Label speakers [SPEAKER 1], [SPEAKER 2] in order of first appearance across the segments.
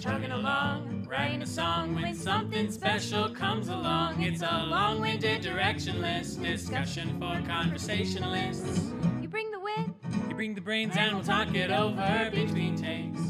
[SPEAKER 1] Chugging along, writing a song when something special comes along. It's a long winded, directionless discussion for conversationalists.
[SPEAKER 2] You bring the wit.
[SPEAKER 1] You bring the brains and we'll talk it over between takes.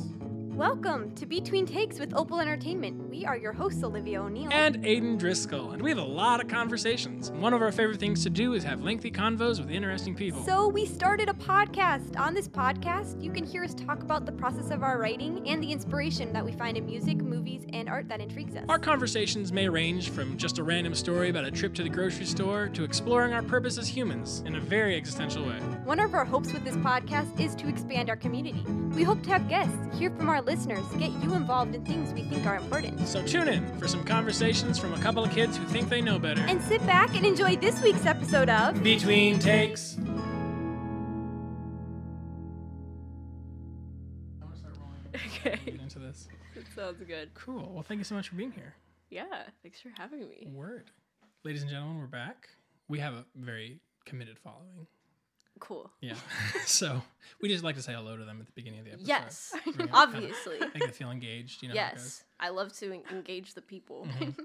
[SPEAKER 2] Welcome to Between Takes with Opal Entertainment. We are your hosts, Olivia O'Neill.
[SPEAKER 3] and Aidan Driscoll, and we have a lot of conversations. One of our favorite things to do is have lengthy convos with interesting people.
[SPEAKER 2] so we started a podcast. On this podcast, you can hear us talk about the process of our writing and the inspiration that we find in music, movies, and art that intrigues us.
[SPEAKER 3] our conversations may range from just a random story about a trip to the grocery store to exploring our purpose as humans in a very existential way.
[SPEAKER 2] One of our hopes with this podcast is to expand our community. We hope to have guests, hear from our listeners, get you involved in things we think are important.
[SPEAKER 3] So tune in for some conversations from a couple of kids who think they know better.
[SPEAKER 2] And sit back and enjoy this week's episode of
[SPEAKER 1] Between takes.
[SPEAKER 4] Okay,
[SPEAKER 3] Get into this.
[SPEAKER 4] that sounds good.
[SPEAKER 3] Cool. Well, thank you so much for being here.
[SPEAKER 4] Yeah, thanks for having me.
[SPEAKER 3] Word. Ladies and gentlemen, we're back. We have a very committed following.
[SPEAKER 4] Cool.
[SPEAKER 3] Yeah. so we just like to say hello to them at the beginning of the episode.
[SPEAKER 4] Yes,
[SPEAKER 3] You know, kinda
[SPEAKER 4] obviously.
[SPEAKER 3] Make them feel engaged. You know. how it goes.
[SPEAKER 4] yes, I love to en- engage the people.
[SPEAKER 3] Mm-hmm.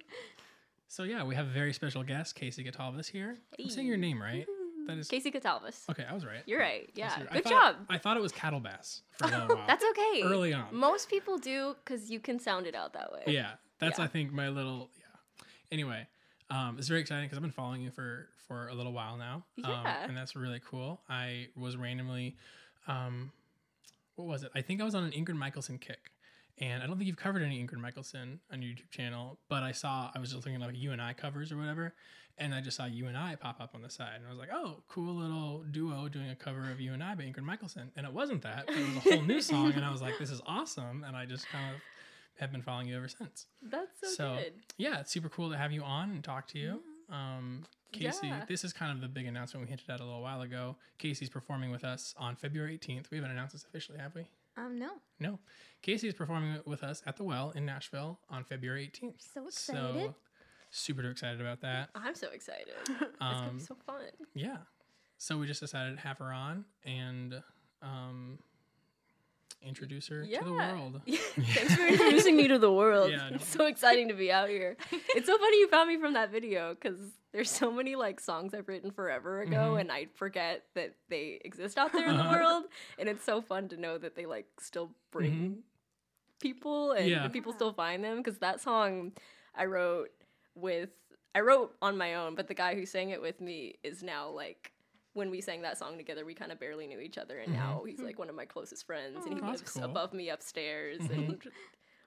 [SPEAKER 3] So yeah, we have a very special guest, KC Katalbas here. I'm saying your name right. That is
[SPEAKER 4] KC Katalbas.
[SPEAKER 3] okay. I was right.
[SPEAKER 4] You're right. Yeah,
[SPEAKER 3] you're- I
[SPEAKER 4] good
[SPEAKER 3] thought-
[SPEAKER 4] job.
[SPEAKER 3] I thought it was cattle bass for a little while.
[SPEAKER 4] That's okay.
[SPEAKER 3] early on.
[SPEAKER 4] Most people do because you can sound it out that way.
[SPEAKER 3] yeah, that's
[SPEAKER 4] Yeah.
[SPEAKER 3] I think my little yeah. Anyway, um, it's very exciting because I've been following you for for a little while now. Um,
[SPEAKER 4] Yeah.
[SPEAKER 3] and that's really cool. I was randomly, um, what was it? I think I was on an Ingrid Michaelson kick. And I don't think you've covered any Ingrid Michaelson on your YouTube channel, but I saw I was just looking at like you and I covers or whatever, and I just saw you and I pop up on the side, and I was like, oh, cool little duo doing a cover of you and I by Ingrid Michaelson, and it wasn't that; it was a whole new song, and I was like, this is awesome, and I just kind of have been following you ever since.
[SPEAKER 4] That's so,
[SPEAKER 3] So
[SPEAKER 4] good.
[SPEAKER 3] yeah, it's super cool to have you on and talk to you. Um, KC,
[SPEAKER 4] Yeah.
[SPEAKER 3] this is kind of the big announcement we hinted at a little while ago. KC's performing with us on February 18th. We haven't announced this officially, have we?
[SPEAKER 2] Um, no.
[SPEAKER 3] No. KC is performing with us at the Well in Nashville on February 18th.
[SPEAKER 2] So excited.
[SPEAKER 3] So super excited about that.
[SPEAKER 4] I'm so excited. it's gonna
[SPEAKER 3] Um,
[SPEAKER 4] be so fun.
[SPEAKER 3] yeah. So we just decided to have her on and um, introduce her
[SPEAKER 4] Yeah.
[SPEAKER 3] to the world.
[SPEAKER 4] Thanks for introducing me to the world.
[SPEAKER 3] Yeah, no-
[SPEAKER 4] It's so exciting to be out here. It's so funny you found me from that video because there's so many like songs I've written forever ago
[SPEAKER 3] Mhm.
[SPEAKER 4] and I forget that they exist out there in the
[SPEAKER 3] Uh-huh.
[SPEAKER 4] world. And it's so fun to know that they like still bring people and
[SPEAKER 3] Yeah.
[SPEAKER 4] people still find them because that song I wrote with I wrote on my own, but the guy who sang it with me is now like when we sang that song together, we kind of barely knew each other, and mm-hmm. now he's like one of my closest friends, and he
[SPEAKER 3] Oh, that's
[SPEAKER 4] lives
[SPEAKER 3] cool.
[SPEAKER 4] above me upstairs, mm-hmm. and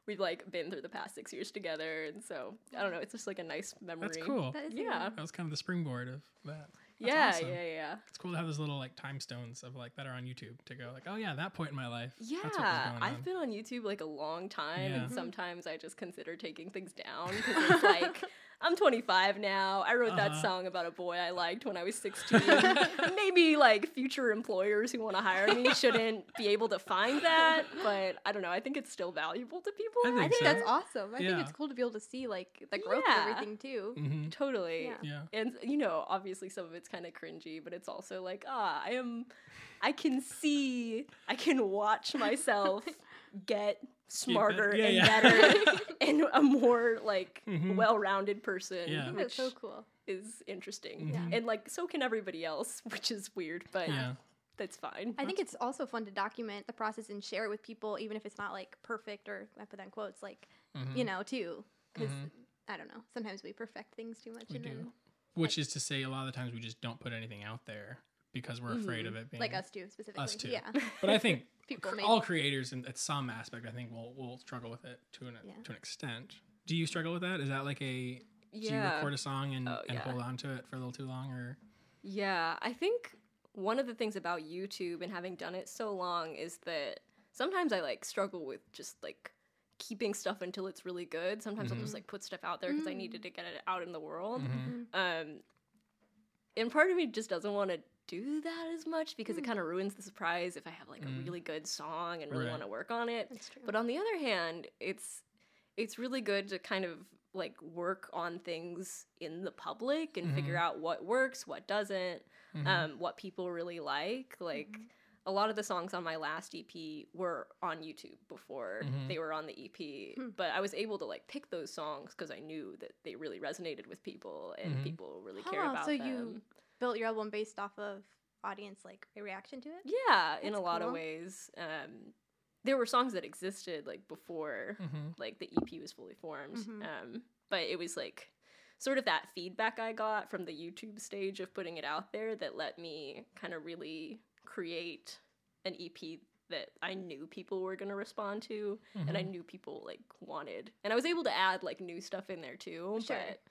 [SPEAKER 4] we've like been through the past six years together, and so I don't know, it's just like a nice memory.
[SPEAKER 3] That's cool.
[SPEAKER 2] That is
[SPEAKER 4] Yeah,
[SPEAKER 3] That was kind of the springboard of that. That's
[SPEAKER 4] yeah,
[SPEAKER 3] awesome.
[SPEAKER 4] yeah, yeah,
[SPEAKER 3] It's cool to have those little like time stones of like that are on YouTube to go like, oh yeah, that point in my life.
[SPEAKER 4] yeah.
[SPEAKER 3] that's what was going on.
[SPEAKER 4] I've been on YouTube like a long time,
[SPEAKER 3] Yeah.
[SPEAKER 4] and sometimes I just consider taking things down because it's like. I'm 25 now. I wrote that
[SPEAKER 3] Uh-huh.
[SPEAKER 4] song about a boy I liked when I was 16. Maybe like future employers who want to hire me shouldn't be able to find that, but I don't know. I think it's still valuable to people.
[SPEAKER 3] I
[SPEAKER 2] I
[SPEAKER 3] think
[SPEAKER 2] think
[SPEAKER 3] so.
[SPEAKER 2] that's awesome. I
[SPEAKER 3] Yeah.
[SPEAKER 2] think it's cool to be able to see like the growth
[SPEAKER 4] Yeah.
[SPEAKER 2] of everything too.
[SPEAKER 3] hmm
[SPEAKER 4] Totally.
[SPEAKER 2] Yeah.
[SPEAKER 3] Yeah.
[SPEAKER 4] And you know, obviously some of it's kind of cringy, but it's also like, ah, I am I can see I can watch myself get smarter
[SPEAKER 3] yeah,
[SPEAKER 4] and
[SPEAKER 3] yeah.
[SPEAKER 4] better and a more like
[SPEAKER 3] Mhm.
[SPEAKER 4] well-rounded person,
[SPEAKER 3] Yeah.
[SPEAKER 2] That's so cool.
[SPEAKER 4] is interesting.
[SPEAKER 3] Mhm.
[SPEAKER 4] And like so can everybody else, which is weird, but
[SPEAKER 3] Yeah.
[SPEAKER 4] that's fine.
[SPEAKER 2] I think it's also fun to document the process and share it with people, even if it's not like perfect or I put that in quotes, like
[SPEAKER 3] Mhm.
[SPEAKER 2] you know, too. Because
[SPEAKER 3] Mhm.
[SPEAKER 2] I don't know, sometimes we perfect things too much,
[SPEAKER 3] We
[SPEAKER 2] and
[SPEAKER 3] do.
[SPEAKER 2] then
[SPEAKER 3] Which is to say, a lot of the times we just don't put anything out there because we're afraid of it being
[SPEAKER 2] like us too specifically.
[SPEAKER 3] Us too.
[SPEAKER 2] Yeah,
[SPEAKER 3] But I think
[SPEAKER 2] people
[SPEAKER 3] cr-
[SPEAKER 2] maybe.
[SPEAKER 3] all creators, in at some aspect, I think will will struggle with it to an
[SPEAKER 2] Yeah.
[SPEAKER 3] to an extent. Do you struggle with that? Is that like a do you record a song and,
[SPEAKER 4] Oh,
[SPEAKER 3] and
[SPEAKER 4] yeah.
[SPEAKER 3] hold on to it for a little too long, or
[SPEAKER 4] Yeah, I think one of the things about YouTube and having done it so long is that sometimes I like struggle with just like keeping stuff until it's really good. Sometimes I'll just like put stuff out there because I needed to get it out in the world.
[SPEAKER 3] Mhm.
[SPEAKER 4] Um, and part of me just doesn't want to do that as much because it kind of ruins the surprise if I have like a
[SPEAKER 3] Mm.
[SPEAKER 4] really good song and really
[SPEAKER 3] Right.
[SPEAKER 4] want to work on it.
[SPEAKER 2] That's true.
[SPEAKER 4] But on the other hand, it's it's really good to kind of like work on things in the public and figure
[SPEAKER 3] Mhm.
[SPEAKER 4] out what works, what doesn't,
[SPEAKER 3] Mhm.
[SPEAKER 4] um, what people really like. Like a lot of the songs on my last EP were on YouTube before
[SPEAKER 3] Mhm.
[SPEAKER 4] they were on the EP,
[SPEAKER 2] Hmm.
[SPEAKER 4] but I was able to like pick those songs because I knew that they really resonated with people and
[SPEAKER 3] Mhm.
[SPEAKER 4] people really care about
[SPEAKER 2] so
[SPEAKER 4] them.
[SPEAKER 2] you- Built your album based off of audience like a reaction to it.
[SPEAKER 4] Yeah, in a
[SPEAKER 2] That's
[SPEAKER 4] lot of ways. Um, there were songs that existed like before
[SPEAKER 3] Mm-hmm.
[SPEAKER 4] like the EP was fully formed.
[SPEAKER 2] Mhm.
[SPEAKER 4] Um, but it was like sort of that feedback I got from the YouTube stage of putting it out there that let me kind of really create an EP that I knew people were going to respond to and I
[SPEAKER 3] Mhm.
[SPEAKER 4] knew people like wanted. And I was able to add like new stuff in there too,
[SPEAKER 2] Sure.
[SPEAKER 4] but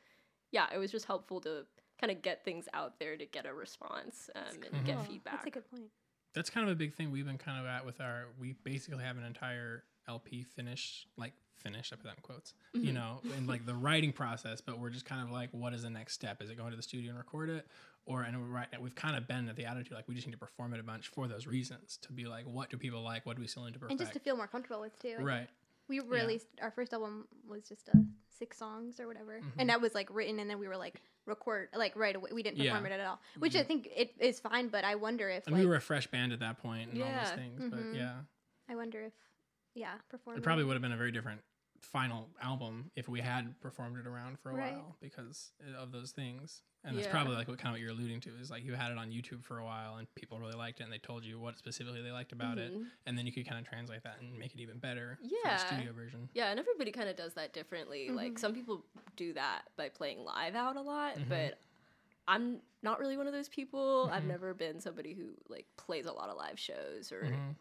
[SPEAKER 4] yeah, it was just helpful to kind of get things out there to get a response um, and
[SPEAKER 3] cool.
[SPEAKER 4] get feedback.
[SPEAKER 2] That's a good point.
[SPEAKER 3] That's kind of a big thing we've been kind of at with our. We basically have an entire LP finished, like finished. I put that in quotes. You
[SPEAKER 4] Mhm.
[SPEAKER 3] know, in like the writing process, but we're just kind of like, what is the next step? Is it going to the studio and record it, or and we're right? We've kind of been at the attitude like we just need to perform it a bunch for those reasons to be like, what do people like? What do we still need to perfect?
[SPEAKER 2] And just to feel more comfortable with too. I think.
[SPEAKER 3] right.
[SPEAKER 2] We
[SPEAKER 3] Yeah.
[SPEAKER 2] released our first album was just a six songs or whatever,
[SPEAKER 3] Mhm.
[SPEAKER 2] and that was like written, and then we were like record like right away. We didn't perform
[SPEAKER 3] Yeah.
[SPEAKER 2] it at all, which I think it is fine. But I wonder if
[SPEAKER 3] And
[SPEAKER 2] like
[SPEAKER 3] we were a fresh band at that point and all
[SPEAKER 4] Yeah.
[SPEAKER 3] those things.
[SPEAKER 2] Mhm.
[SPEAKER 3] But yeah,
[SPEAKER 2] I wonder if yeah perform.
[SPEAKER 3] it probably would have been a very different final album if we had performed it around for a
[SPEAKER 2] Right.
[SPEAKER 3] while because of those things. And that's probably like what kind of what you're alluding to is like you had it on YouTube for a while and people really liked it and they told you what specifically they liked about it
[SPEAKER 4] Mhm.
[SPEAKER 3] and then you could kind of translate that and make it even better for
[SPEAKER 4] Yeah.
[SPEAKER 3] the studio version.
[SPEAKER 4] Yeah, and everybody kind of does that differently. Like
[SPEAKER 2] Mhm.
[SPEAKER 4] some people do that by playing live out a lot,
[SPEAKER 3] Mhm.
[SPEAKER 4] but I'm not really one of those people. I've
[SPEAKER 3] Mhm.
[SPEAKER 4] never been somebody who like plays a lot of live shows or
[SPEAKER 3] Mhm.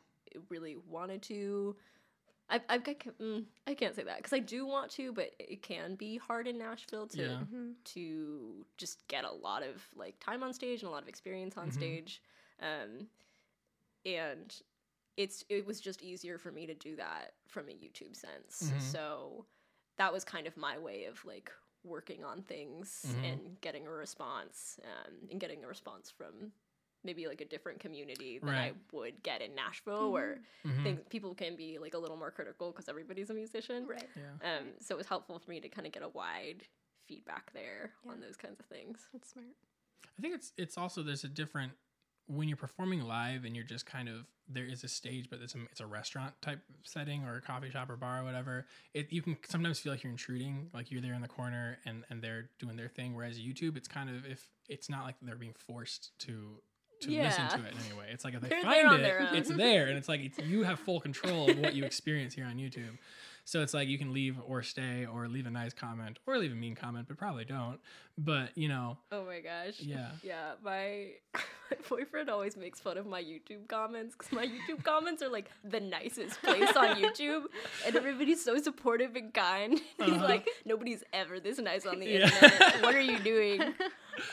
[SPEAKER 4] really wanted to. I I, I, can't, mm, I can't say that because I do want to, but it can be hard in Nashville to
[SPEAKER 3] Yeah.
[SPEAKER 2] hmm
[SPEAKER 4] to just get a lot of like time on stage and a lot of experience on
[SPEAKER 3] Mhm.
[SPEAKER 4] stage um and it's it was just easier for me to do that from a youtube sense
[SPEAKER 3] Mhm.
[SPEAKER 4] so that was kind of my way of like working on things
[SPEAKER 3] Mhm.
[SPEAKER 4] and getting a response um, and getting a response from maybe like a different community than
[SPEAKER 3] Right.
[SPEAKER 4] i would get in nashville where
[SPEAKER 3] Mhm.
[SPEAKER 4] things people can be like a little more critical because everybody's a musician
[SPEAKER 2] right.
[SPEAKER 3] Yeah.
[SPEAKER 4] um, so it was helpful for me to kind of get a wide feedback there
[SPEAKER 2] Yeah.
[SPEAKER 4] on those kinds of things.
[SPEAKER 2] That's smart.
[SPEAKER 3] I think it's it's also there's a different when you're performing live and you're just kind of there is a stage but it's a, it's a restaurant type setting or a coffee shop or bar or whatever it you can sometimes feel like you're intruding like you're there in the corner and and they're doing their thing whereas youtube it's kind of if it's not like they're being forced to to listen to it in any way it's like if they
[SPEAKER 4] They're
[SPEAKER 3] find
[SPEAKER 4] there
[SPEAKER 3] it it's there and it's like it's, you have full control of what you experience here on youtube so it's like you can leave or stay or leave a nice comment or leave a mean comment but probably don't but you know
[SPEAKER 4] Oh my gosh.
[SPEAKER 3] yeah
[SPEAKER 4] Yeah, my my boyfriend always makes fun of my YouTube comments because my YouTube comments are like the nicest place on YouTube, and everybody's so supportive and kind. He's
[SPEAKER 3] Uh-huh.
[SPEAKER 4] like, nobody's ever this nice on the
[SPEAKER 3] Yeah.
[SPEAKER 4] internet. what are you doing?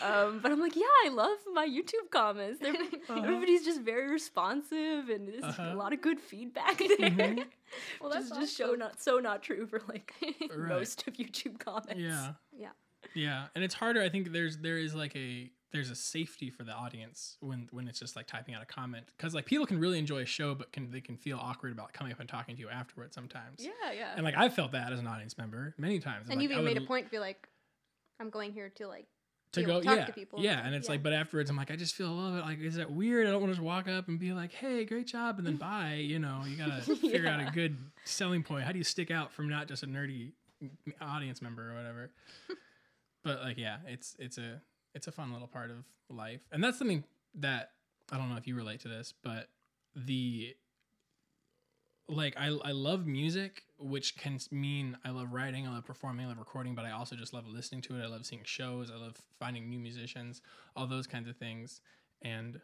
[SPEAKER 4] Um, but I'm like, yeah, I love my YouTube comments. They're,
[SPEAKER 3] Uh-huh.
[SPEAKER 4] Everybody's just very responsive, and there's
[SPEAKER 3] Uh-huh.
[SPEAKER 4] a lot of good feedback there.
[SPEAKER 3] Mhm.
[SPEAKER 2] well,
[SPEAKER 4] just,
[SPEAKER 2] that's
[SPEAKER 4] just show
[SPEAKER 2] awesome.
[SPEAKER 4] not so not true for like
[SPEAKER 3] Right.
[SPEAKER 4] most of YouTube comments.
[SPEAKER 3] Yeah.
[SPEAKER 2] Yeah.
[SPEAKER 3] Yeah, and it's harder. I think there's there is like a there's a safety for the audience when when it's just like typing out a comment because like people can really enjoy a show, but can they can feel awkward about coming up and talking to you afterwards sometimes.
[SPEAKER 4] Yeah, yeah.
[SPEAKER 3] And like I've felt that as an audience member many times.
[SPEAKER 2] And
[SPEAKER 3] like,
[SPEAKER 2] you've even made a point to be like, I'm going here to like
[SPEAKER 3] to
[SPEAKER 2] be
[SPEAKER 3] go
[SPEAKER 2] to talk
[SPEAKER 3] yeah
[SPEAKER 2] to people.
[SPEAKER 3] yeah and it's
[SPEAKER 2] Yeah.
[SPEAKER 3] like but afterwards i'm like i just feel a little bit like is that weird? I don't want to just walk up and be like hey great job and then bye you know you gotta figure out a good selling point. How do you stick out from not just a nerdy audience member or whatever? But like yeah it's it's a it's a fun little part of life. And that's something that i don't know if you relate to this but the like I, I love music which can mean i love writing i love performing i love recording but i also just love listening to it i love seeing shows i love finding new musicians all those kinds of things and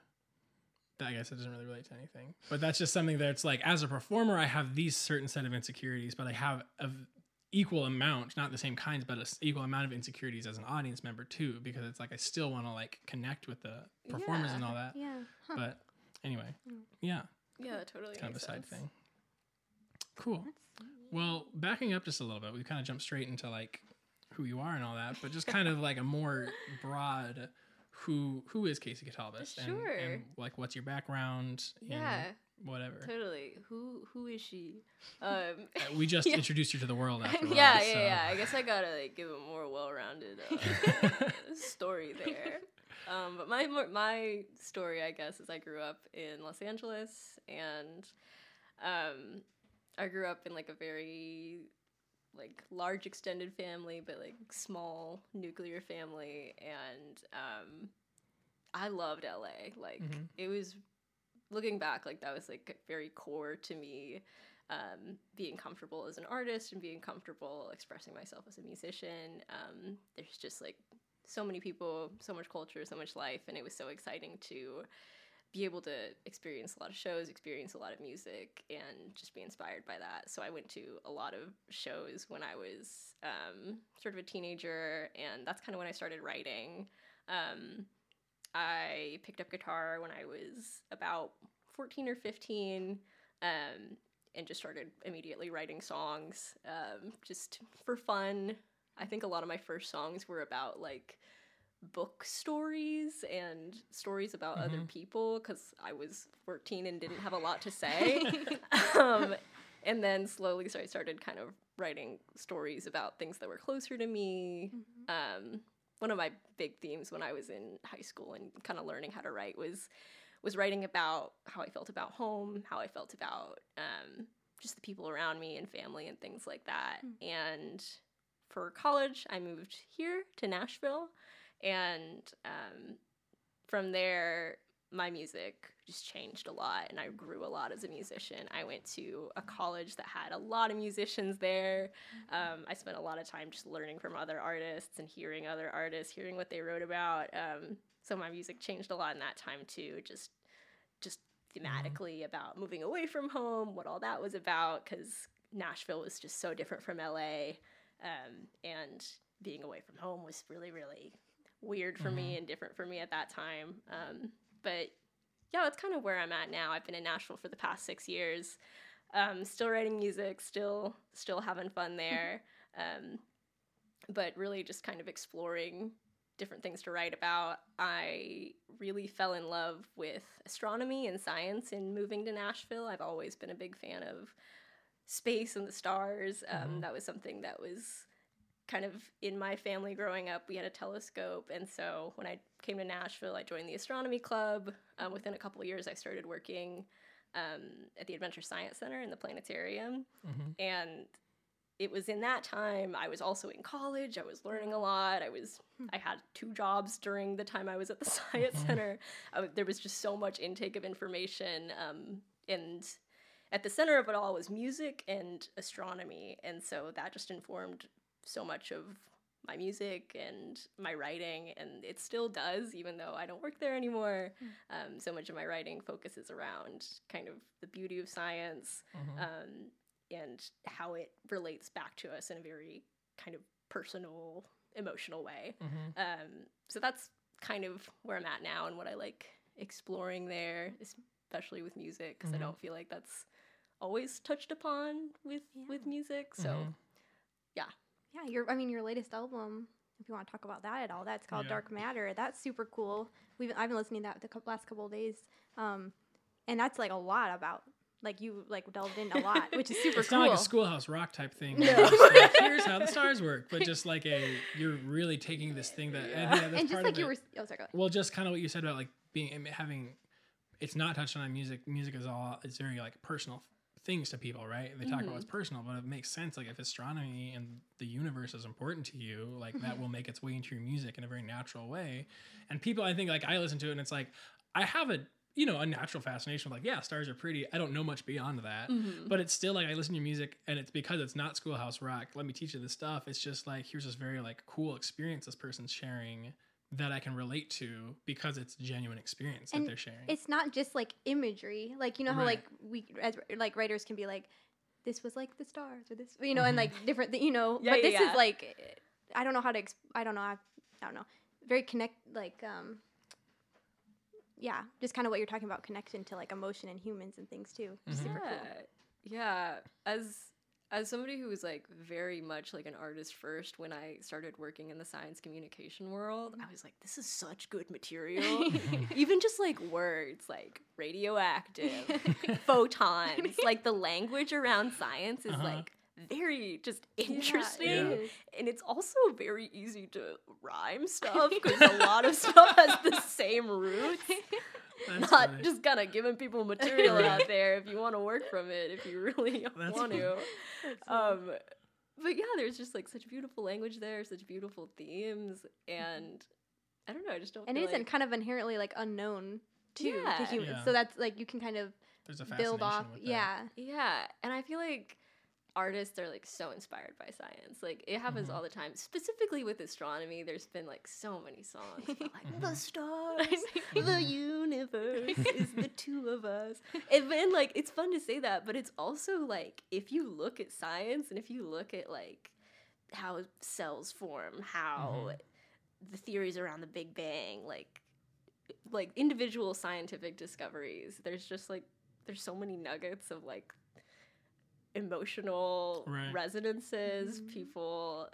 [SPEAKER 3] that, i guess it doesn't really relate to anything but that's just something that's like as a performer i have these certain set of insecurities but i have a equal amount not the same kinds but an equal amount of insecurities as an audience member too because it's like i still want to like connect with the performers
[SPEAKER 4] Yeah.
[SPEAKER 3] and all that
[SPEAKER 2] yeah. Huh.
[SPEAKER 3] but anyway
[SPEAKER 2] Mm.
[SPEAKER 3] yeah
[SPEAKER 4] Yeah, totally.
[SPEAKER 3] kind of a
[SPEAKER 4] makes
[SPEAKER 3] side thing. Cool. Well, backing up just a little bit, we kind of jumped straight into like who you are and all that, but just kind of like a more broad who who is KC Katalbas and,
[SPEAKER 4] Sure.
[SPEAKER 3] and like what's your background and
[SPEAKER 4] Yeah,
[SPEAKER 3] whatever.
[SPEAKER 4] totally. Who who is she? Um,
[SPEAKER 3] Uh, We just
[SPEAKER 4] Yeah.
[SPEAKER 3] introduced you to the world after while,
[SPEAKER 4] yeah, yeah,
[SPEAKER 3] so-
[SPEAKER 4] yeah. I guess I gotta like give a more well-rounded uh, story there. Um, but my my story, I guess, is I grew up in Los Angeles, and um, I grew up in like a very like large extended family, but like small nuclear family, and um, I loved LA. Like
[SPEAKER 3] Mhm.
[SPEAKER 4] it was looking back, like that was like very core to me. Um, being comfortable as an artist and being comfortable expressing myself as a musician. Um, there's just like so many people, so much culture, so much life, and it was so exciting to be able to experience a lot of shows, experience a lot of music, and just be inspired by that. So I went to a lot of shows when I was um, sort of a teenager, and that's kind of when I started writing. Um, I picked up guitar when I was about 14 or 15. Um, and just started immediately writing songs um, just for fun. I think a lot of my first songs were about like book stories and stories about other
[SPEAKER 3] Mhm.
[SPEAKER 4] people because I was 14 and didn't have a lot to say. um, and then slowly so I started kind of writing stories about things that were closer to me. Um, one of my big themes when I was in high school and kind of learning how to write was was writing about how I felt about home, how I felt about um, just the people around me and family and things like that. And for college, I moved here to Nashville, and um, from there, my music just changed a lot, and I grew a lot as a musician. I went to a college that had a lot of musicians there. Um, I spent a lot of time just learning from other artists and hearing other artists, hearing what they wrote about. Um, so my music changed a lot in that time too. Just, just thematically about moving away from home, what all that was about, because Nashville was just so different from LA, um, and being away from home was really, really weird for me and different for me at that time. Um, but yeah, that's kind of where I'm at now. I've been in Nashville for the past six years. Um, still writing music, still still having fun there, um, but really just kind of exploring different things to write about. I really fell in love with astronomy and science in moving to Nashville. I've always been a big fan of space and the stars. Um,
[SPEAKER 3] Mhm.
[SPEAKER 4] That was something that was kind of in my family growing up. We had a telescope, and so when I came to Nashville, I joined the astronomy club. Um, within a couple of years, I started working um, at the Adventure Science Center in the planetarium,
[SPEAKER 3] Mhm.
[SPEAKER 4] and it was in that time I was also in college. I was learning a lot. I was I had two jobs during the time I was at the science center. I w there was just so much intake of information, um, and at the center of it all was music and astronomy, and so that just informed so much of my music and my writing, and it still does, even though I don't work there anymore. Um, so much of my writing focuses around kind of the beauty of science
[SPEAKER 3] Mhm.
[SPEAKER 4] um, and how it relates back to us in a very kind of personal, emotional way.
[SPEAKER 3] Mhm.
[SPEAKER 4] Um, so that's kind of where I'm at now and what I like exploring there, especially with music, because. I don't feel like that's always touched upon with with music. So
[SPEAKER 3] Mhm.
[SPEAKER 2] Yeah, your I mean your latest album, if you want to talk about that at all, that's called
[SPEAKER 3] Yeah.
[SPEAKER 2] Dark Matter. That's super cool. We've I've been listening to that the last couple of days, um, and that's like a lot about like you like delved in a lot, which is super
[SPEAKER 3] It's
[SPEAKER 2] cool.
[SPEAKER 3] not like a schoolhouse rock type thing. just like, Here's how the stars work, but just like a you're really taking this thing that and, yeah,
[SPEAKER 2] and just like you
[SPEAKER 3] it.
[SPEAKER 2] were, oh sorry.
[SPEAKER 3] Well, just kind of what you said about like being having, it's not touched on music. Music is all it's very like personal things to people, right? They talk about what's mm-hmm. personal, but it makes sense. Like if astronomy and the universe is important to you, like that will make its way into your music in a very natural way. And people, I think, like I listen to it and it's like I have a you know a natural fascination with like yeah stars are pretty. I don't know much beyond that, mm-hmm. but it's still like I listen to your music and it's because it's not schoolhouse rock. Let me teach you this stuff. It's just like here's this very like cool experience this person's sharing that I can relate to because it's genuine experience that they're sharing.
[SPEAKER 2] It's not just like imagery, like you know how
[SPEAKER 3] Right.
[SPEAKER 2] like we as like writers can be like, this was like the stars or this, you know, and like different, th- you know.
[SPEAKER 4] Yeah,
[SPEAKER 2] but
[SPEAKER 4] yeah,
[SPEAKER 2] this
[SPEAKER 4] yeah.
[SPEAKER 2] is like, I don't know how to, exp- I don't know, I, I don't know, very connect, like um. Yeah, just kind of what you're talking about, connection to like emotion and humans and things too. which is Super
[SPEAKER 4] yeah,
[SPEAKER 2] cool.
[SPEAKER 4] yeah. As as somebody who was like very much like an artist first when I started working in the science communication world, I was like, this is such good material. Even just like words like radioactive, photons, like the language around science is
[SPEAKER 3] Uh-huh.
[SPEAKER 4] like very just interesting.
[SPEAKER 3] Yeah.
[SPEAKER 4] And it's also very easy to rhyme stuff because a lot of stuff has the same roots.
[SPEAKER 3] That's
[SPEAKER 4] Not
[SPEAKER 3] funny.
[SPEAKER 4] just kind of giving people material out there if you want to work from it, if you really
[SPEAKER 3] That's
[SPEAKER 4] want
[SPEAKER 3] funny.
[SPEAKER 4] to. Um, but yeah, there's just like such beautiful language there, such beautiful themes, and I don't know, I just don't.
[SPEAKER 2] and it
[SPEAKER 4] feel
[SPEAKER 2] isn't
[SPEAKER 4] like,
[SPEAKER 2] kind of inherently like unknown too
[SPEAKER 4] Yeah.
[SPEAKER 2] to humans.
[SPEAKER 3] Yeah.
[SPEAKER 2] So that's like you can kind of
[SPEAKER 3] There's a
[SPEAKER 2] build off.
[SPEAKER 3] fascination with that.
[SPEAKER 2] Yeah.
[SPEAKER 4] Yeah, and I feel like artists are like so inspired by science. Like it happens
[SPEAKER 3] Mhm.
[SPEAKER 4] all the time. Specifically with astronomy, there's been like so many songs about like
[SPEAKER 3] Mhm.
[SPEAKER 4] the stars, the universe is the two of us. And then like it's fun to say that, but it's also like if you look at science and if you look at like how cells form, how the theories around the Big Bang, like like individual scientific discoveries, there's just like there's so many nuggets of like emotional
[SPEAKER 3] Right.
[SPEAKER 4] resonances,
[SPEAKER 2] Mhm.
[SPEAKER 4] people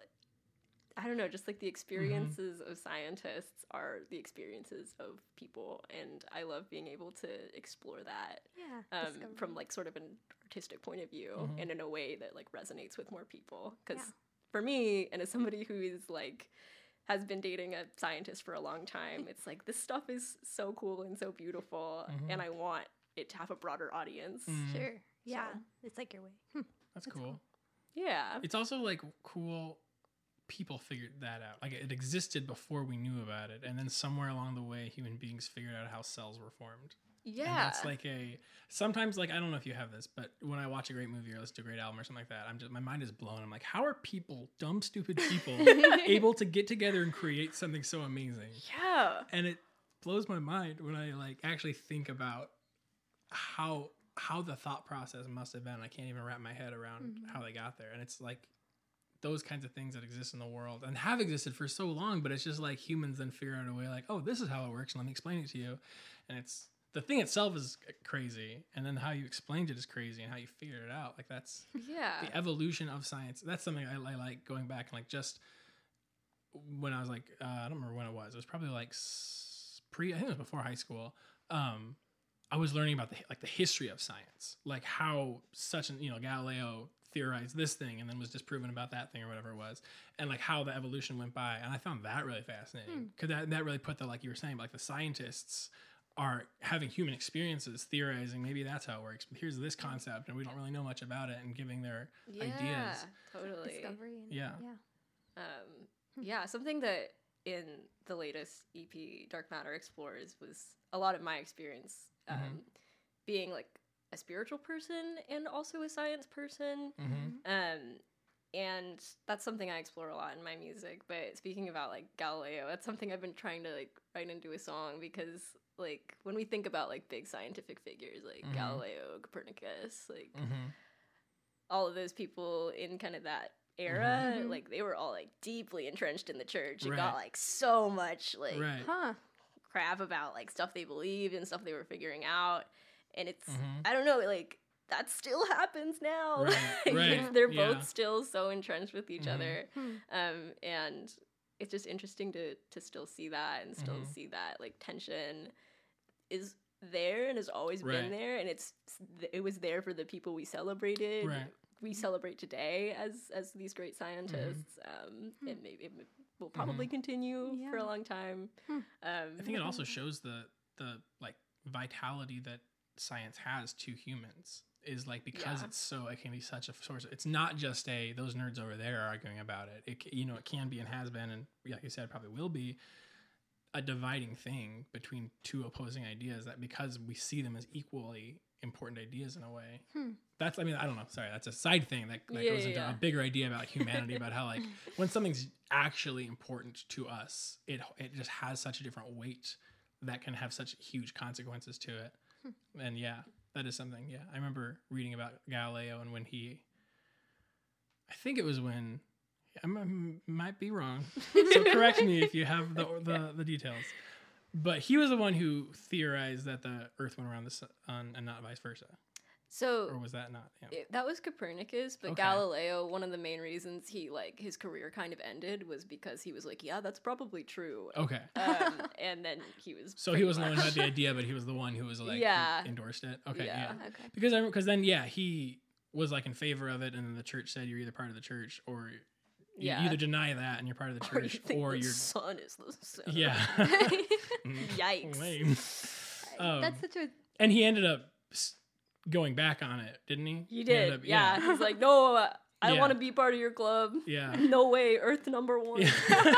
[SPEAKER 4] I don't know, just like the experiences of scientists are the experiences of people and I love being able to explore that
[SPEAKER 2] Yeah.
[SPEAKER 4] um, from like sort of an artistic point of view
[SPEAKER 3] Mhm.
[SPEAKER 4] and in a way that like resonates with more people because
[SPEAKER 2] Yeah.
[SPEAKER 4] for me and as somebody who is like has been dating a scientist for a long time it's like this stuff is so cool and so beautiful
[SPEAKER 3] Mhm.
[SPEAKER 4] and i want it to have a broader audience
[SPEAKER 3] Mm.
[SPEAKER 2] Sure. Yeah.
[SPEAKER 4] So-
[SPEAKER 2] It's like your way.
[SPEAKER 3] That's
[SPEAKER 2] That's
[SPEAKER 3] cool.
[SPEAKER 2] cool.
[SPEAKER 4] yeah
[SPEAKER 3] It's also like cool people figured that out. Like it existed before we knew about it, and then somewhere along the way, human beings figured out how cells were formed.
[SPEAKER 4] yeah
[SPEAKER 3] And that's like a sometimes like I don't know if you have this, but when I watch a great movie or listen to a great album or something like that, I'm just my mind is blown. I'm like, how are people, dumb, stupid people, able to get together and create something so amazing?
[SPEAKER 4] yeah
[SPEAKER 3] And it blows my mind when I like actually think about how how the thought process must have been. I can't even wrap my head around
[SPEAKER 2] Mhm.
[SPEAKER 3] how they got there. And it's like those kinds of things that exist in the world and have existed for so long, but it's just like humans then figure out a way like, oh, this is how it works, and let me explain it to you. And it's the thing itself is crazy, and then how you explained it is crazy, and how you figured it out. Like that's
[SPEAKER 4] yeah
[SPEAKER 3] the evolution of science. That's something I, I like going back and like just when I was like uh, I don't remember when it was. It was probably like pre. I think it was before high school. Um, I was learning about the like the history of science, like how such an you know Galileo theorized this thing and then was disproven about that thing or whatever it was, and like how the evolution went by. And I found that really fascinating because that that really put the like you were saying like the scientists are having human experiences theorizing maybe that's how it works but here's this concept and we don't really know much about it and giving their ideas.
[SPEAKER 4] yeah
[SPEAKER 3] ideas.
[SPEAKER 4] totally
[SPEAKER 2] Discovery. And,
[SPEAKER 3] Yeah.
[SPEAKER 2] Yeah.
[SPEAKER 4] Um,
[SPEAKER 2] Hmm.
[SPEAKER 4] yeah, something that in the latest EP, Dark Matter Explores, was a lot of my experience um,
[SPEAKER 3] Mhm.
[SPEAKER 4] being like a spiritual person and also a science person.
[SPEAKER 3] mm-hmm.
[SPEAKER 4] Um, and that's something I explore a lot in my music. But speaking about like Galileo, that's something I've been trying to like write into a song because like when we think about like big scientific figures like
[SPEAKER 3] Mhm.
[SPEAKER 4] Galileo, Copernicus, like
[SPEAKER 3] Mm-hmm.
[SPEAKER 4] all of those people in kind of that era, like they were all like deeply entrenched in the church and
[SPEAKER 3] Right.
[SPEAKER 4] got like so much like
[SPEAKER 3] right
[SPEAKER 2] Huh.
[SPEAKER 4] Crap about like stuff they believed and stuff they were figuring out. And it's
[SPEAKER 3] Mhm.
[SPEAKER 4] I don't know, like that still happens now.
[SPEAKER 3] Right,
[SPEAKER 4] Like,
[SPEAKER 3] right,
[SPEAKER 4] They're
[SPEAKER 3] yeah.
[SPEAKER 4] both still so entrenched with each
[SPEAKER 3] Mhm.
[SPEAKER 4] other.
[SPEAKER 2] Hmm.
[SPEAKER 4] Um and it's just interesting to to still see that and still
[SPEAKER 3] Mhm.
[SPEAKER 4] see that like tension is there and has always
[SPEAKER 3] Right.
[SPEAKER 4] been there and it's it was there for the people we celebrated
[SPEAKER 3] Right.
[SPEAKER 4] we celebrate today as as these great scientists um
[SPEAKER 2] Hmm.
[SPEAKER 4] and maybe it m- will probably continue for a long time
[SPEAKER 2] Hmm.
[SPEAKER 4] um
[SPEAKER 3] I think it also shows the the like vitality that science has to humans is like because
[SPEAKER 4] Yeah.
[SPEAKER 3] it's so it can be such a source. It's not just a those nerds over there are arguing about it. It you know it can be and has been and like you said probably will be a dividing thing between two opposing ideas that because we see them as equally important ideas in a way.
[SPEAKER 2] Hmm.
[SPEAKER 3] That's I mean I don't know sorry that's a side thing that, that
[SPEAKER 4] Yeah,
[SPEAKER 3] goes
[SPEAKER 4] yeah,
[SPEAKER 3] into
[SPEAKER 4] yeah.
[SPEAKER 3] a bigger idea about humanity about how like when something's actually important to us, it it just has such a different weight that can have such huge consequences to it. And yeah, that is something. Yeah, I remember reading about Galileo and when he, I think it was when I might be wrong, so correct me if you have the the, the details. But he was the one who theorized that the Earth went around the sun and not vice versa,
[SPEAKER 4] So, or
[SPEAKER 3] was that not? Yeah.
[SPEAKER 4] it- that was copernicus but
[SPEAKER 3] Okay.
[SPEAKER 4] galileo one of the main reasons he like his career kind of ended was because he was like yeah that's probably true
[SPEAKER 3] Okay.
[SPEAKER 4] um, and then he was
[SPEAKER 3] So he wasn't the one who had the idea, but he was the one who was like
[SPEAKER 4] Yeah.
[SPEAKER 3] endorsed it. Okay,
[SPEAKER 4] Yeah.
[SPEAKER 3] yeah.
[SPEAKER 2] Okay.
[SPEAKER 3] Because I because then yeah he was like in favor of it, and then the church said you're either part of the church or you
[SPEAKER 4] Yeah.
[SPEAKER 3] either deny that and you're part of the
[SPEAKER 4] Or you
[SPEAKER 3] church, or
[SPEAKER 4] your
[SPEAKER 3] you're
[SPEAKER 4] is the center.
[SPEAKER 3] yeah.
[SPEAKER 4] Yikes.
[SPEAKER 3] Lame. Um,
[SPEAKER 2] That's such a
[SPEAKER 3] and he ended up going back on it, didn't he?
[SPEAKER 4] He
[SPEAKER 3] ended
[SPEAKER 4] did.
[SPEAKER 3] up-
[SPEAKER 4] yeah. He's like, no, I don't
[SPEAKER 3] Yeah.
[SPEAKER 4] want to be part of your club.
[SPEAKER 3] Yeah.
[SPEAKER 4] No way, Earth number one.
[SPEAKER 3] Yeah.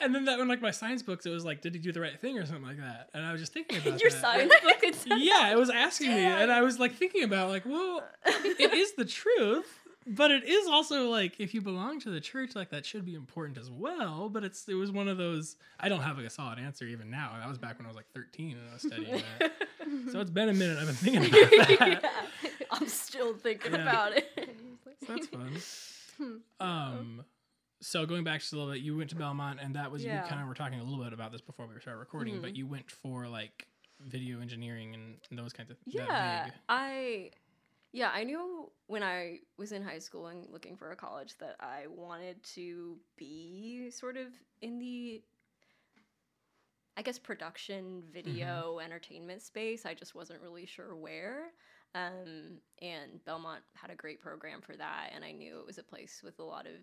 [SPEAKER 3] and then that one, like my science books, it was like, did he do the right thing or something like that? And I was just thinking about
[SPEAKER 4] your
[SPEAKER 3] that.
[SPEAKER 4] science book
[SPEAKER 3] yeah, it was asking me, and I was like thinking about like, well, it is the truth, but it is also like if you belong to the church, like that should be important as well. But it's it was one of those. I don't have like a solid answer even now. That was back when I was like 13 and I was studying that. so it's been a minute. I've been thinking about that.
[SPEAKER 4] Yeah. I'm still thinking
[SPEAKER 3] Yeah.
[SPEAKER 4] about it.
[SPEAKER 3] So that's fun. Um, so going back just a little bit, you went to Belmont, and that was
[SPEAKER 4] Yeah.
[SPEAKER 3] you kind of were talking a little bit about this before we started recording,
[SPEAKER 4] Mm-hmm.
[SPEAKER 3] but you went for like video engineering and, those kinds of
[SPEAKER 4] Yeah. I yeah, I knew when I was in high school and looking for a college that I wanted to be sort of in the I guess production, video, entertainment space. I just wasn't really sure where. Um, and Belmont had a great program for that, and I knew it was a place with a lot of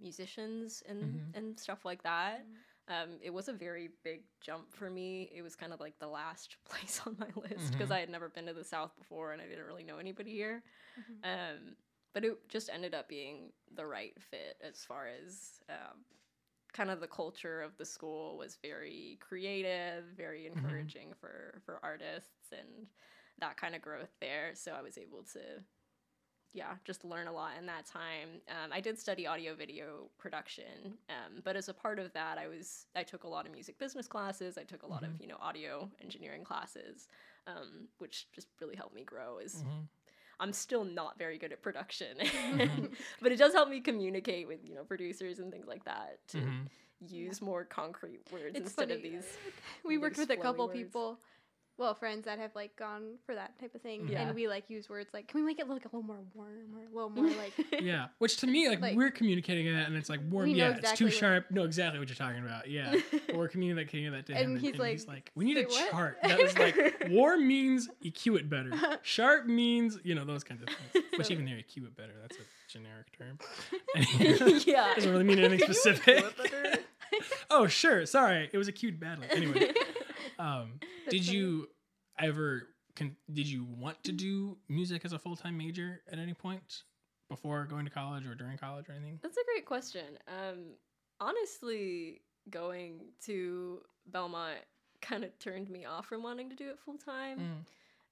[SPEAKER 4] musicians and
[SPEAKER 3] Mhm.
[SPEAKER 4] and stuff like that. Um, it was a very big jump for me. It was kind of like the last place on my list because
[SPEAKER 3] Mhm.
[SPEAKER 4] I had never been to the South before and I didn't really know anybody here.
[SPEAKER 2] Mhm.
[SPEAKER 4] Um, but it just ended up being the right fit as far as um, kind of the culture of the school was very creative, very encouraging for for artists and that kind of growth there. So I was able to yeah, just learn a lot in that time. Um, I did study audio video production, um, but as a part of that, I was I took a lot of music business classes. I took a lot of you know audio engineering classes, um, which just really helped me grow. As
[SPEAKER 3] Mhm.
[SPEAKER 4] I'm still not very good at production,
[SPEAKER 3] Mhm.
[SPEAKER 4] but it does help me communicate with you know producers and things like that to
[SPEAKER 3] Mhm.
[SPEAKER 4] use more concrete words
[SPEAKER 2] It's
[SPEAKER 4] instead of these.
[SPEAKER 2] we worked with a couple
[SPEAKER 4] words.
[SPEAKER 2] people well friends that have like gone for that type of thing
[SPEAKER 4] Yeah.
[SPEAKER 2] and we like use words like can we make it look a little more warm or a little more like
[SPEAKER 3] Yeah, which to me, like,
[SPEAKER 2] Like-
[SPEAKER 3] we're communicating that, and it's like warm. Yeah, it's too sharp. No, exactly what you're talking about. Yeah, but we're communicating that to him,
[SPEAKER 2] And he's like,
[SPEAKER 3] we need a
[SPEAKER 2] "Say what?"
[SPEAKER 3] chart that is like warm means EQ it better, sharp means you know those kinds of things. Which even there, EQ it better. That's a generic term.
[SPEAKER 4] yeah,
[SPEAKER 3] doesn't really mean anything specific. Oh, sure. Sorry, it was a acute badly. Anyway, um, did you ever? Con- did you want to do music as a full time major at any point before going to college or during college or anything?
[SPEAKER 4] That's a great question. Um, honestly, going to Belmont kind of turned me off from wanting to do it full time.
[SPEAKER 3] Mm.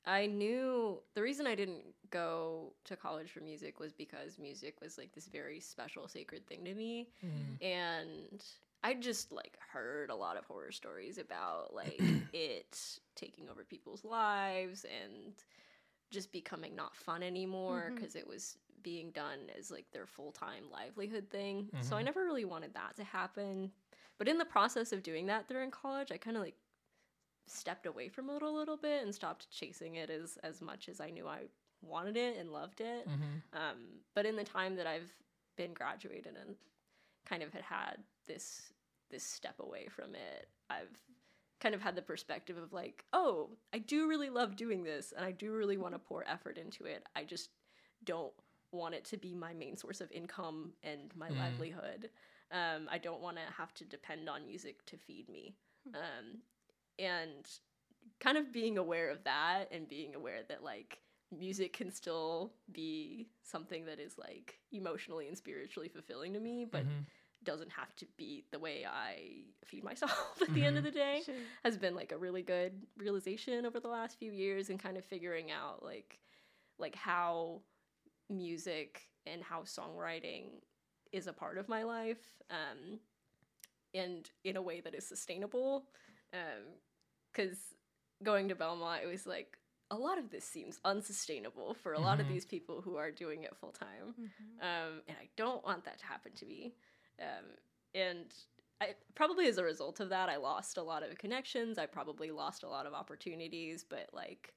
[SPEAKER 4] I knew the reason I didn't go to college for music was because music was like this very special, sacred thing to me.
[SPEAKER 3] Mm.
[SPEAKER 4] And I just like heard a lot of horror stories about like it taking over people's lives and just becoming not fun anymore because it was being done as like their full-time livelihood thing. So I
[SPEAKER 3] Mhm.
[SPEAKER 4] never really wanted that to happen. But in the process of doing that during college, I kind of like stepped away from it a little bit and stopped chasing it as as much as I knew I wanted it and loved it.
[SPEAKER 3] Mhm.
[SPEAKER 4] Um, but in the time that I've been graduated and kind of had had this this step away from it, I've kind of had the perspective of like, oh, I do really love doing this and I do really want to pour effort into it. I just don't want it to be my main source of income and my
[SPEAKER 3] Mm.
[SPEAKER 4] livelihood. Um, I don't want to have to depend on music to feed me. Um, and kind of being aware of that and being aware that like music can still be something that is like emotionally and spiritually fulfilling to me but
[SPEAKER 3] Mhm.
[SPEAKER 4] Doesn't have to be the way i feed myself at the end of the day
[SPEAKER 2] Sure.
[SPEAKER 4] has been like a really good realization over the last few years and kind of figuring out like like how music and how songwriting is a part of my life um and in a way that is sustainable because going to belmont it was like a lot of this seems unsustainable for a lot of
[SPEAKER 3] Mhm.
[SPEAKER 4] these people who are doing it full time
[SPEAKER 2] Mhm.
[SPEAKER 4] um, and I don't want that to happen to me. Um, and I probably as a result of that, I lost a lot of connections. I probably lost a lot of opportunities. But like,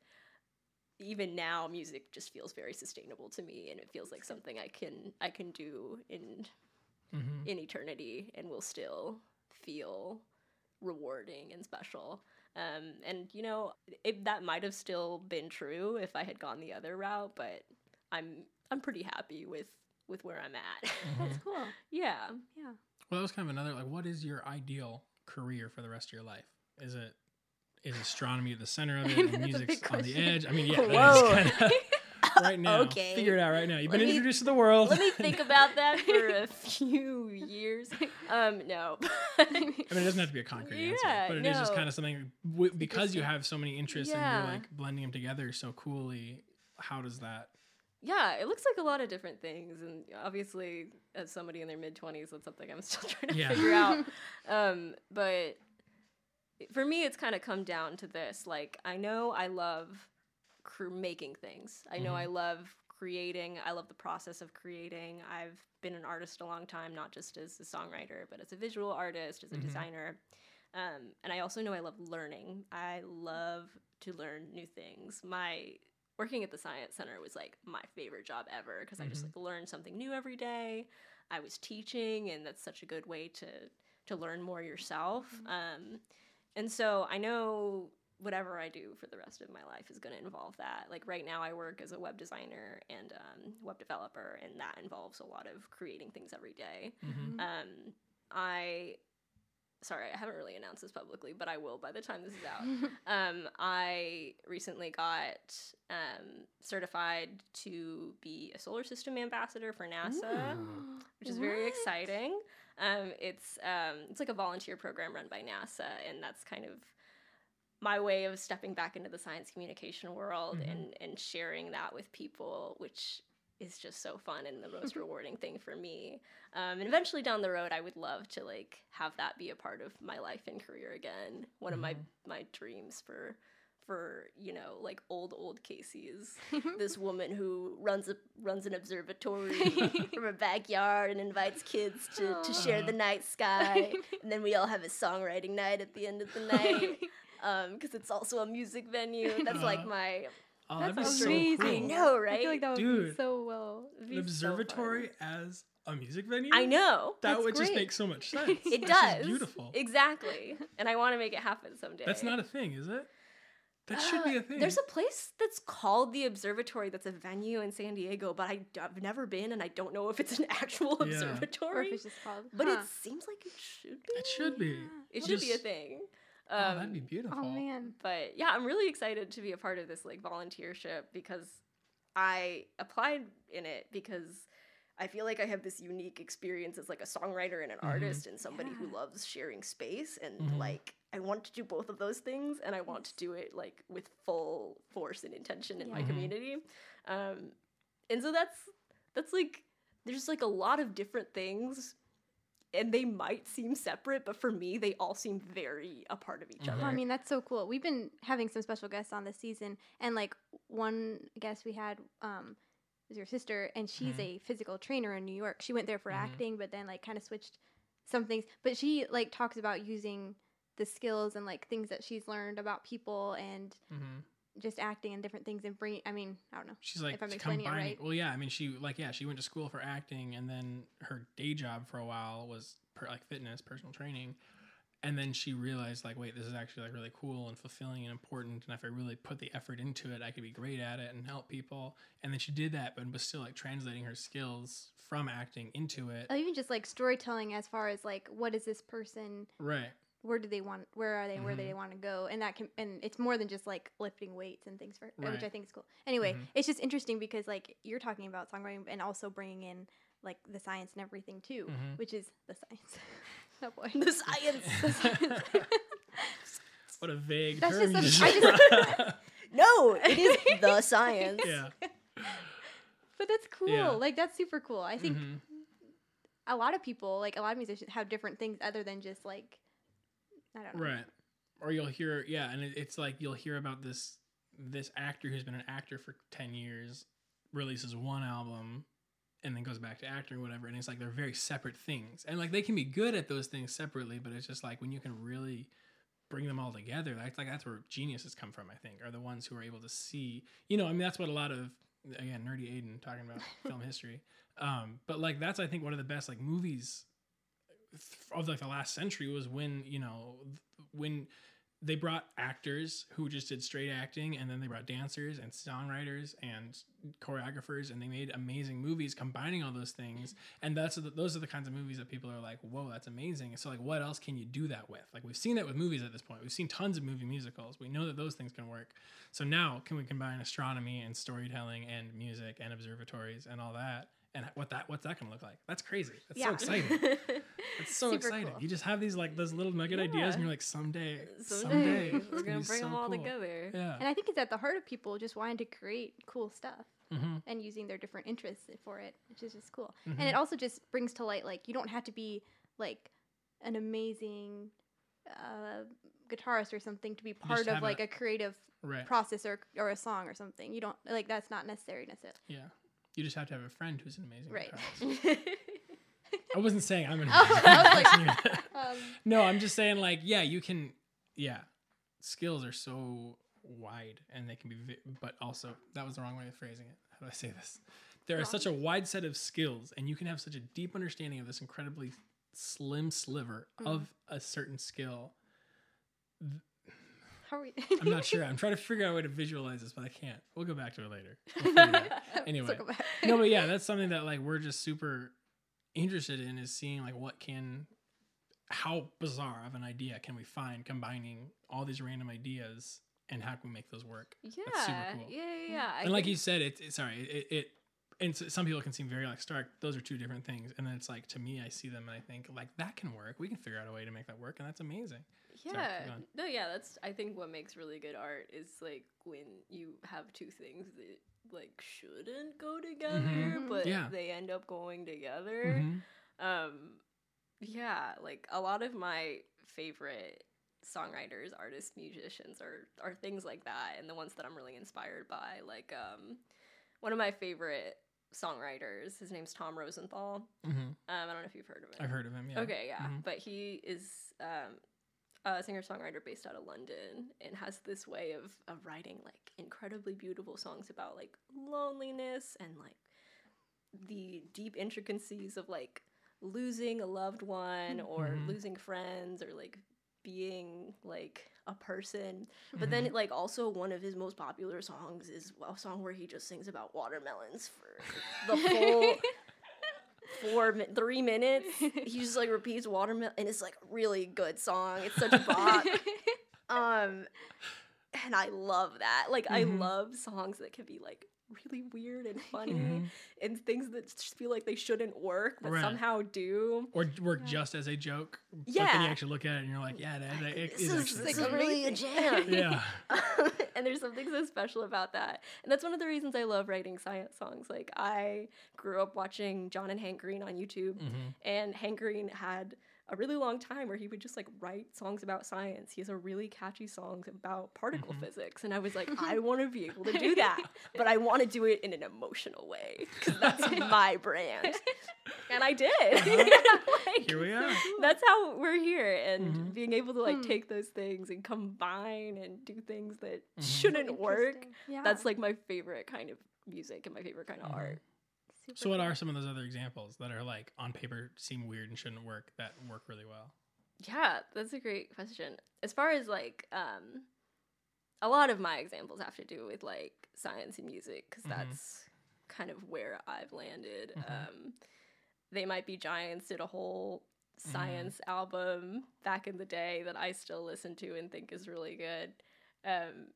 [SPEAKER 4] even now, music just feels very sustainable to me, and it feels like something I can I can do in
[SPEAKER 3] Mhm.
[SPEAKER 4] in eternity and will still feel rewarding and special. Um, and you know, it, that might have still been true if I had gone the other route, but I'm I'm pretty happy with with where I'm at.
[SPEAKER 3] Mm-hmm.
[SPEAKER 2] That's cool.
[SPEAKER 4] yeah.
[SPEAKER 2] Yeah.
[SPEAKER 3] Well, that was kind of another like, what is your ideal career for the rest of your life? Is it is astronomy at the center of it
[SPEAKER 2] That's
[SPEAKER 3] and music's
[SPEAKER 2] big
[SPEAKER 3] on the edge? I mean, yeah,
[SPEAKER 4] Whoa.
[SPEAKER 3] that is kind of right now.
[SPEAKER 4] Okay.
[SPEAKER 3] Figure it out right now. You've
[SPEAKER 4] Let
[SPEAKER 3] been
[SPEAKER 4] me-
[SPEAKER 3] introduced to the world.
[SPEAKER 4] Let me think about that for a few years. Um, no.
[SPEAKER 3] I mean, it doesn't have to be a concrete answer,
[SPEAKER 4] Yeah,
[SPEAKER 3] but it is just kind of something because you have so many interests and you're like blending them together so coolly. How does that?
[SPEAKER 4] Yeah, it looks like a lot of different things, and obviously, as somebody in their mid twenties, that's something I'm still trying to
[SPEAKER 3] Yeah.
[SPEAKER 4] figure out. Um, but for me, it's kind of come down to this: like, I know I love cr- making things. I know
[SPEAKER 3] Mhm.
[SPEAKER 4] I love creating. I love the process of creating. I've been an artist a long time, not just as a songwriter, but as a visual artist, as a
[SPEAKER 3] Mhm.
[SPEAKER 4] designer. Um, and I also know I love learning. I love to learn new things. My working at the science center was like my favorite job ever because I just
[SPEAKER 3] Mhm.
[SPEAKER 4] like learned something new every day. I was teaching, and that's such a good way to to learn more yourself. Um, and so I know whatever I do for the rest of my life is going to involve that. Like right now, I work as a web designer and um, web developer, and that involves a lot of creating things every day.
[SPEAKER 3] Mhm.
[SPEAKER 4] Um, I, sorry, I haven't really announced this publicly, but I will by the time this is out. Um, I recently got um, certified to be a solar system ambassador for NASA, which is very exciting. Um, it's um, it's like a volunteer program run by NASA, and that's kind of my way of stepping back into the science communication world
[SPEAKER 3] Mhm.
[SPEAKER 4] and and sharing that with people, which is just so fun and the most rewarding thing for me. Um, and eventually down the road, I would love to like have that be a part of my life and career again. One of my my dreams for for you know like old old KC's this woman who runs a runs an observatory from her backyard and invites kids to, to share the night sky, and then we all have a songwriting night at the end of the night. because it's also a music venue. That's like my
[SPEAKER 3] Oh,
[SPEAKER 2] That's
[SPEAKER 3] that'd be so
[SPEAKER 2] amazing.
[SPEAKER 3] cool.
[SPEAKER 4] I know, right?
[SPEAKER 2] I feel like that would
[SPEAKER 3] Dude.
[SPEAKER 2] be so well.
[SPEAKER 4] It'd
[SPEAKER 3] An
[SPEAKER 4] be so
[SPEAKER 3] observatory as a music venue.
[SPEAKER 4] I know.
[SPEAKER 3] That
[SPEAKER 2] That's
[SPEAKER 3] would just make so much sense.
[SPEAKER 4] It
[SPEAKER 3] That's just
[SPEAKER 4] does.
[SPEAKER 3] beautiful.
[SPEAKER 4] Exactly. And I want to make it happen someday.
[SPEAKER 3] That's not a thing, is it? That should be a
[SPEAKER 4] Uh,
[SPEAKER 3] thing.
[SPEAKER 4] There's a place that's called the Observatory that's a venue in San Diego, but I, have never been and I don't know if it's an actual
[SPEAKER 3] Yeah.
[SPEAKER 2] Or
[SPEAKER 4] observatory.
[SPEAKER 2] if it's just called.
[SPEAKER 4] but
[SPEAKER 2] huh.
[SPEAKER 4] it seems like it should be.
[SPEAKER 3] It should be.
[SPEAKER 4] It should be a
[SPEAKER 3] Just-
[SPEAKER 4] thing.
[SPEAKER 3] oh,
[SPEAKER 4] Um,
[SPEAKER 3] that'd be beautiful.
[SPEAKER 2] Oh man.
[SPEAKER 4] but yeah, I'm really excited to be a part of this like volunteership because I applied in it because I feel like I have this unique experience as like a songwriter and an
[SPEAKER 3] Mhm.
[SPEAKER 4] artist and somebody who loves sharing space and
[SPEAKER 3] Mhm.
[SPEAKER 4] like I want to do both of those things and I want to do it like with full force and intention in my
[SPEAKER 3] Yeah. Mhm.
[SPEAKER 4] community. Um and so that's that's like there's like a lot of different things and they might seem separate, but for me they all seem very a part of each
[SPEAKER 3] Mhm.
[SPEAKER 4] other.
[SPEAKER 2] I mean, that's so cool. We've been having some special guests on this season, and like one guest we had um, was your sister, and she's
[SPEAKER 3] Mhm.
[SPEAKER 2] a physical trainer in New York. She went there for
[SPEAKER 3] Mhm.
[SPEAKER 2] acting, but then like kind of switched some things. But she like talks about using the skills and like things that she's learned about people and
[SPEAKER 3] hmm
[SPEAKER 2] just acting and different things and bringing. I mean, I don't know.
[SPEAKER 3] She's like
[SPEAKER 2] If I'm explaining it right.
[SPEAKER 3] Well, yeah. I mean, she like yeah. She went to school for acting, and then her day job for a while was per, like fitness, personal training. And then she realized like, wait, this is actually like really cool and fulfilling and important. And if I really put the effort into it, I could be great at it and help people. And then she did that, but was still like translating her skills from acting into it.
[SPEAKER 2] Or even just like storytelling as far as like what is this person
[SPEAKER 3] Right.
[SPEAKER 2] Where do they want where are they where do they want to go and that can and it's more than just like lifting weights and things for which i think is cool anyway
[SPEAKER 3] Mhm.
[SPEAKER 2] it's just interesting because like you're talking about songwriting and also bringing in like the science and everything too
[SPEAKER 3] Mhm.
[SPEAKER 2] which is the science oh boy
[SPEAKER 4] the science.
[SPEAKER 2] The science.
[SPEAKER 3] What a vague
[SPEAKER 2] That's
[SPEAKER 3] term.
[SPEAKER 2] just
[SPEAKER 3] you
[SPEAKER 2] a- I
[SPEAKER 3] just-
[SPEAKER 4] No, it is the science.
[SPEAKER 3] yeah.
[SPEAKER 2] but that's cool
[SPEAKER 3] Yeah.
[SPEAKER 2] like that's super cool i think
[SPEAKER 3] Mhm.
[SPEAKER 2] a lot of people like a lot of musicians have different things other than just like i don't know
[SPEAKER 3] Right. Or you'll hear, yeah, and it, it's like you'll hear about this this actor who's been an actor for ten years releases one album and then goes back to acting or whatever, and it's like they're very separate things, and like they can be good at those things separately, but it's just like when you can really bring them all together, that's like that's where geniuses come from. I think are the ones who are able to see, you know, I mean that's what a lot of again nerdy Aidan talking about film history, um, but like that's I think one of the best like movies of like the last century was when you know when they brought actors who just did straight acting and then they brought dancers and songwriters and choreographers and they made amazing movies combining all those things. And that's those are the kinds of movies that people are like whoa that's amazing. So like what else can you do that with? Like we've seen that with movies at this point. We've seen tons of movie musicals. We know that those things can work. So now can we combine astronomy and storytelling and music and observatories and all that? And what that what's that gonna look like? That's crazy. That's so exciting it's so
[SPEAKER 2] Super
[SPEAKER 3] exciting.
[SPEAKER 2] cool.
[SPEAKER 3] You just have these like those little nugget ideas, and you're like, someday, someday,
[SPEAKER 4] Someday we're gonna bring
[SPEAKER 3] so
[SPEAKER 4] them all
[SPEAKER 3] cool.
[SPEAKER 4] together.
[SPEAKER 3] Yeah.
[SPEAKER 2] And I think it's at the heart of people just wanting to create cool stuff
[SPEAKER 3] hmm
[SPEAKER 2] and using their different interests for it, which is just cool.
[SPEAKER 3] Mhm.
[SPEAKER 2] And it also just brings to light like you don't have to be like an amazing uh, guitarist or something to be part of like
[SPEAKER 3] a-
[SPEAKER 2] a, creative
[SPEAKER 3] Right.
[SPEAKER 2] process or or a song or something. You don't like that's not necessary necessarily.
[SPEAKER 3] Yeah. You just have to have a friend who's an amazing
[SPEAKER 2] Right.
[SPEAKER 3] guitarist. I wasn't saying I'm an
[SPEAKER 2] Oh, I was
[SPEAKER 3] guitarist.
[SPEAKER 2] Um,
[SPEAKER 3] no, I'm just saying like, yeah, you can. Yeah, skills are so wide, and they can be. Vi- but also, that was the wrong way of phrasing it. How do I say this? There are such a wide set of skills, and you can have such a deep understanding of this incredibly slim sliver of a certain skill
[SPEAKER 2] how are we?
[SPEAKER 3] I'm not sure. I'm trying to figure out a way to visualize this, but I can't. We'll go back to it later. We'll figure it out. Anyway,
[SPEAKER 2] back.
[SPEAKER 3] no, but yeah, that's something that like we're just super interested in is seeing like what can, how bizarre of an idea can we find combining all these random ideas and how can we make those work?
[SPEAKER 4] yeah,
[SPEAKER 3] super cool.
[SPEAKER 4] yeah, yeah, yeah. Mm-hmm. I
[SPEAKER 3] and like
[SPEAKER 4] think-
[SPEAKER 3] you said, it, it sorry, it, it and so some people can seem very like stark. Those are two different things, and then it's like to me, I see them and I think like that can work. We can figure out a way to make that work, and that's amazing.
[SPEAKER 4] Yeah
[SPEAKER 3] keep
[SPEAKER 4] no yeah that's i think what makes really good art is like when you have two things that like shouldn't go together
[SPEAKER 2] Mhm.
[SPEAKER 4] but
[SPEAKER 3] Yeah.
[SPEAKER 4] they end up going together
[SPEAKER 3] Mhm.
[SPEAKER 4] um yeah like a lot of my favorite songwriters artists musicians are are things like that and the ones that i'm really inspired by like um one of my favorite songwriters his name's tom rosenthal
[SPEAKER 3] Mhm.
[SPEAKER 4] um i don't know if you've heard of him
[SPEAKER 3] I've heard of him. Yeah.
[SPEAKER 4] Okay, yeah.
[SPEAKER 3] Mhm.
[SPEAKER 4] But he is um, a singer songwriter based out of London and has this way of, of writing like incredibly beautiful songs about like loneliness and like the deep intricacies of like losing a loved one or
[SPEAKER 3] Mhm.
[SPEAKER 4] losing friends or like being like a person. But then like also one of his most popular songs is a song where he just sings about watermelons for the full four three minutes. He just like repeats watermelon, and it's like a really good song. It's such a bop. um, and I love that. Like I
[SPEAKER 3] Mhm.
[SPEAKER 4] love songs that can be like really weird and funny,
[SPEAKER 3] Mhm.
[SPEAKER 4] and things that just feel like they shouldn't work but
[SPEAKER 3] Right.
[SPEAKER 4] somehow do.
[SPEAKER 3] or work just as a joke. But then you actually look at it and you're like, yeah, that, that it
[SPEAKER 4] This
[SPEAKER 3] is
[SPEAKER 4] is,
[SPEAKER 3] actually
[SPEAKER 4] this really a jam.
[SPEAKER 3] yeah.
[SPEAKER 4] and there's something so special about that. And that's one of the reasons I love writing science songs. Like I grew up watching John and Hank Green on YouTube,
[SPEAKER 3] Mhm.
[SPEAKER 4] and Hank Green had a really long time where he would just like write songs about science. He has a really catchy songs about particle
[SPEAKER 3] Mhm.
[SPEAKER 4] physics, and I was like, I want to be able to do that, but I want to do it in an emotional way because that's my brand, and I did. Like,
[SPEAKER 3] Here we are.
[SPEAKER 4] that's how we're here and
[SPEAKER 3] Mhm.
[SPEAKER 4] being able to like
[SPEAKER 2] Hmm.
[SPEAKER 4] take those things and combine and do things that
[SPEAKER 3] Mhm.
[SPEAKER 4] shouldn't work.
[SPEAKER 2] Yeah.
[SPEAKER 4] That's like my favorite kind of music and my favorite kind of art
[SPEAKER 2] Super
[SPEAKER 3] So, what
[SPEAKER 2] cool.
[SPEAKER 3] are some of those other examples that are like on paper seem weird and shouldn't work that work really well?
[SPEAKER 4] yeah that's a great question as far as like um a lot of my examples have to do with like science and music because
[SPEAKER 3] Mhm.
[SPEAKER 4] that's kind of where i've landed
[SPEAKER 3] Mhm.
[SPEAKER 4] um they might be giants did a whole
[SPEAKER 3] Mhm.
[SPEAKER 4] science album back in the day that i still listen to and think is really good um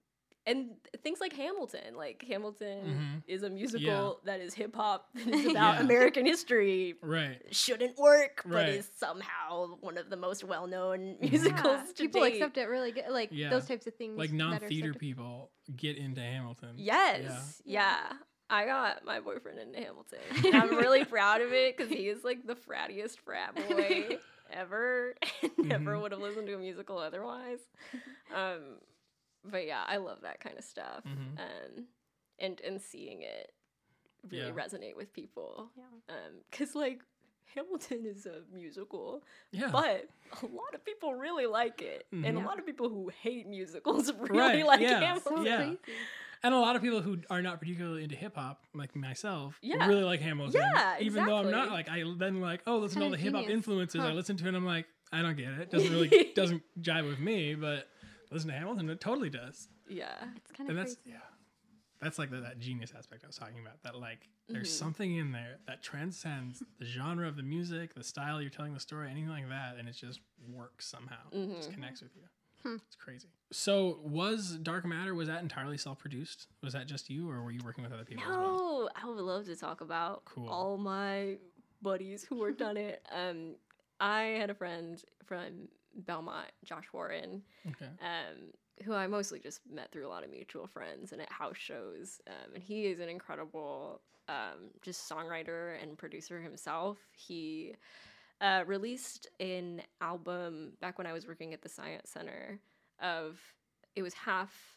[SPEAKER 4] and things like Hamilton, like Hamilton
[SPEAKER 3] Mhm.
[SPEAKER 4] is a musical that is hip hop, that is about
[SPEAKER 3] Yeah.
[SPEAKER 4] American history,
[SPEAKER 3] Right.
[SPEAKER 4] shouldn't work,
[SPEAKER 3] right.
[SPEAKER 4] but is somehow one of the most well known musicals
[SPEAKER 2] Yeah,
[SPEAKER 4] to
[SPEAKER 2] people
[SPEAKER 4] date.
[SPEAKER 2] accept it really good. Like
[SPEAKER 3] Yeah.
[SPEAKER 2] those types of things.
[SPEAKER 3] Like non theater people get into Hamilton.
[SPEAKER 4] Yes, yeah. I got my boyfriend into Hamilton. I'm really proud of it because he is like the frattiest frat boy ever. and Never
[SPEAKER 3] Mhm.
[SPEAKER 4] would have listened to a musical otherwise. Um, but yeah, I love that kind of stuff,
[SPEAKER 3] Mhm.
[SPEAKER 4] and and and seeing it really
[SPEAKER 3] Yeah.
[SPEAKER 4] resonate with people.
[SPEAKER 2] Yeah.
[SPEAKER 4] Um, because like Hamilton is a musical,
[SPEAKER 3] Yeah.
[SPEAKER 4] but a lot of people really like it, and a
[SPEAKER 3] Mhm.
[SPEAKER 4] lot of people who hate musicals really
[SPEAKER 3] Right,
[SPEAKER 4] like
[SPEAKER 3] yeah,
[SPEAKER 4] Hamilton.
[SPEAKER 2] So
[SPEAKER 3] Yeah.
[SPEAKER 2] crazy.
[SPEAKER 3] and a lot of people who are not particularly into hip hop, like myself,
[SPEAKER 4] Yeah.
[SPEAKER 3] really like Hamilton.
[SPEAKER 4] Yeah,
[SPEAKER 3] Even though I'm not like I then like, oh, listen to all the hip hop
[SPEAKER 2] genius.
[SPEAKER 3] influences. I listen to it and I'm like, I don't get it. Doesn't really doesn't jive with me, but listen to Hamilton, it totally does.
[SPEAKER 4] Yeah.
[SPEAKER 2] It's kind
[SPEAKER 3] And
[SPEAKER 2] of
[SPEAKER 3] that's
[SPEAKER 2] crazy.
[SPEAKER 3] yeah, that's like the, that genius aspect I was talking about. That like there's
[SPEAKER 4] Mhm.
[SPEAKER 3] something in there that transcends the genre of the music, the style you're telling the story, anything like that, and it just works somehow. It just connects with you.
[SPEAKER 2] Hmm.
[SPEAKER 3] It's crazy. So was Dark Matter was that entirely self-produced? Was that just you, or were you working with other people as well?
[SPEAKER 4] No, I would love to talk about
[SPEAKER 3] Cool.
[SPEAKER 4] all my buddies who worked on it. Um, I had a friend from Belmont, Josh Warren,
[SPEAKER 3] Okay.
[SPEAKER 4] um, who I mostly just met through a lot of mutual friends and at house shows. Um, and he is an incredible um, just songwriter and producer himself. He uh, released an album back when I was working at the Science Center of it was half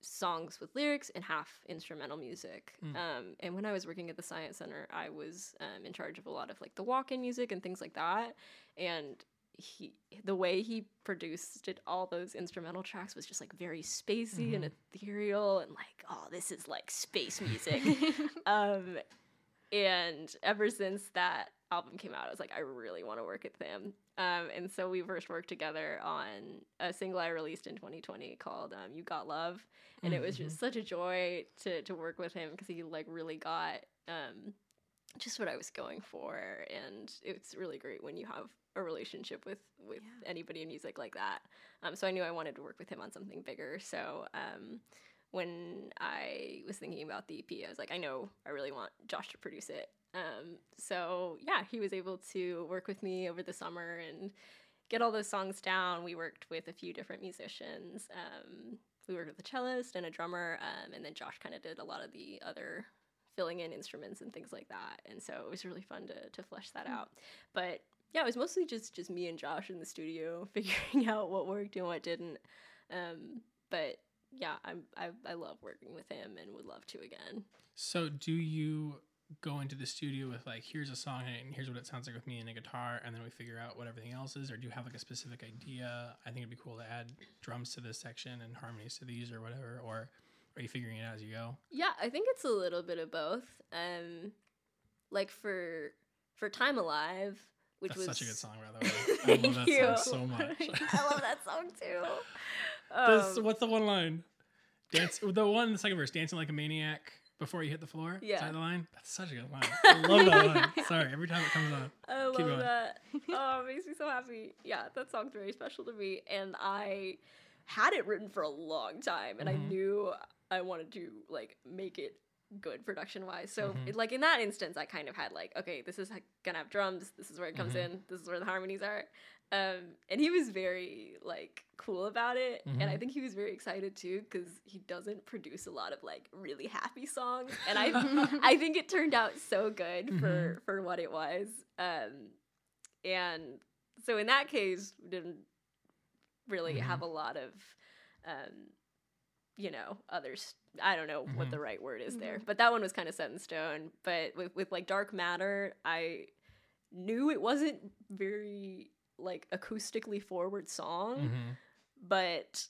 [SPEAKER 4] songs with lyrics and half instrumental music.
[SPEAKER 3] Mm.
[SPEAKER 4] Um, and when I was working at the Science Center, I was um, in charge of a lot of like the walk-in music and things like that. And he, the way he produced it, all those instrumental tracks was just like very spacey and ethereal and like, oh, this is like space music. um, and ever since that album came out, I was like, I really want to work with him. Um, and so we first worked together on a single I released in 2020 called um, "You Got Love," and it was just such a joy to to work with him because he like really got um, just what I was going for, and it's really great when you have a relationship with with
[SPEAKER 2] Yeah.
[SPEAKER 4] anybody in music like that. Um, so I knew I wanted to work with him on something bigger. So um, when I was thinking about the EP, I was like, I know I really want Josh to produce it. Um, so yeah, he was able to work with me over the summer and get all those songs down. We worked with a few different musicians. Um, we worked with a cellist and a drummer, um, and then Josh kind of did a lot of the other filling in instruments and things like that. And so it was really fun to to flesh that out. But yeah, it was mostly just just me and Josh in the studio figuring out what worked and what didn't. Um, but yeah, I'm I, I love working with him and would love to again.
[SPEAKER 3] So do you go into the studio with like, here's a song and here's what it sounds like with me and a guitar, and then we figure out what everything else is, or do you have like a specific idea? I think it'd be cool to add drums to this section and harmonies to these or whatever, or are you figuring it out as you go?
[SPEAKER 4] Yeah, I think it's a little bit of both. Um, like for for Time Alive, which
[SPEAKER 3] That's
[SPEAKER 4] was
[SPEAKER 3] such a good song, by the way. I love that
[SPEAKER 4] Thank you.
[SPEAKER 3] song so much.
[SPEAKER 4] I love that song too.
[SPEAKER 3] This-
[SPEAKER 4] Um,
[SPEAKER 3] what's the one line? Dance the one in the second verse, dancing like a maniac before you hit the floor.
[SPEAKER 4] Yeah.
[SPEAKER 3] the line? That's such a good line. I love that line. Sorry, every time it comes on.
[SPEAKER 4] I love
[SPEAKER 3] going.
[SPEAKER 4] that. Oh, it makes me so happy. Yeah, that song's very special to me. And I had it written for a long time and
[SPEAKER 3] Mhm.
[SPEAKER 4] I knew I wanted to like make it good production wise. So
[SPEAKER 3] Mhm.
[SPEAKER 4] it, like in that instance I kind of had like, okay, this is gonna have drums, this is where it comes
[SPEAKER 3] Mhm.
[SPEAKER 4] in, this is where the harmonies are. Um, and he was very like cool about it, and I
[SPEAKER 3] Mhm.
[SPEAKER 4] think he was very excited too because he doesn't produce a lot of like really happy songs, and I I think it turned out so good for for what it was. Um, and so in that case, we didn't really
[SPEAKER 3] Mhm.
[SPEAKER 4] have a lot of, um, you know, others. I don't know what
[SPEAKER 3] Mhm.
[SPEAKER 4] the right word is there,
[SPEAKER 2] Mhm.
[SPEAKER 4] but that one was kind of set in stone. But with with like Dark Matter, I knew it wasn't very like acoustically forward song
[SPEAKER 3] Mm-hmm.
[SPEAKER 4] but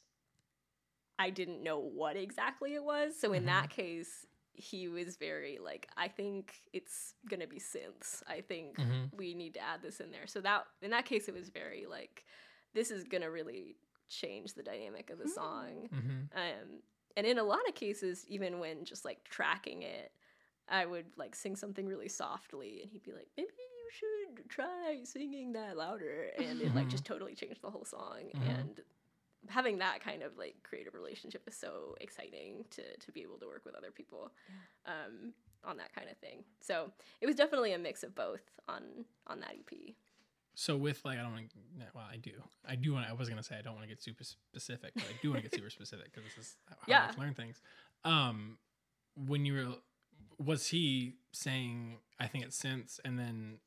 [SPEAKER 4] I didn't know what exactly it was. So in that case, he was very like, I think it's gonna be synths. I think
[SPEAKER 3] Mm-hmm.
[SPEAKER 4] we need to add this in there. So that in that case, it was very like, this is gonna really change the dynamic of the
[SPEAKER 2] Hmm.
[SPEAKER 4] song.
[SPEAKER 3] Mm-hmm.
[SPEAKER 4] Um, and in a lot of cases, even when just like tracking it, I would like sing something really softly, and he'd be like, maybe you should try singing that louder, and it like
[SPEAKER 3] Mhm.
[SPEAKER 4] just totally changed the whole song.
[SPEAKER 3] Mhm.
[SPEAKER 4] And having that kind of like creative relationship is so exciting to to be able to work with other people um, on that kind of thing. So it was definitely a mix of both on on that EP.
[SPEAKER 3] So with like I don't want to well I do I do want I was gonna say I don't want to get super specific but I do want to get super specific because this is how
[SPEAKER 4] Yeah.
[SPEAKER 3] I learn things. Um, when you were was he saying I think it's synths and then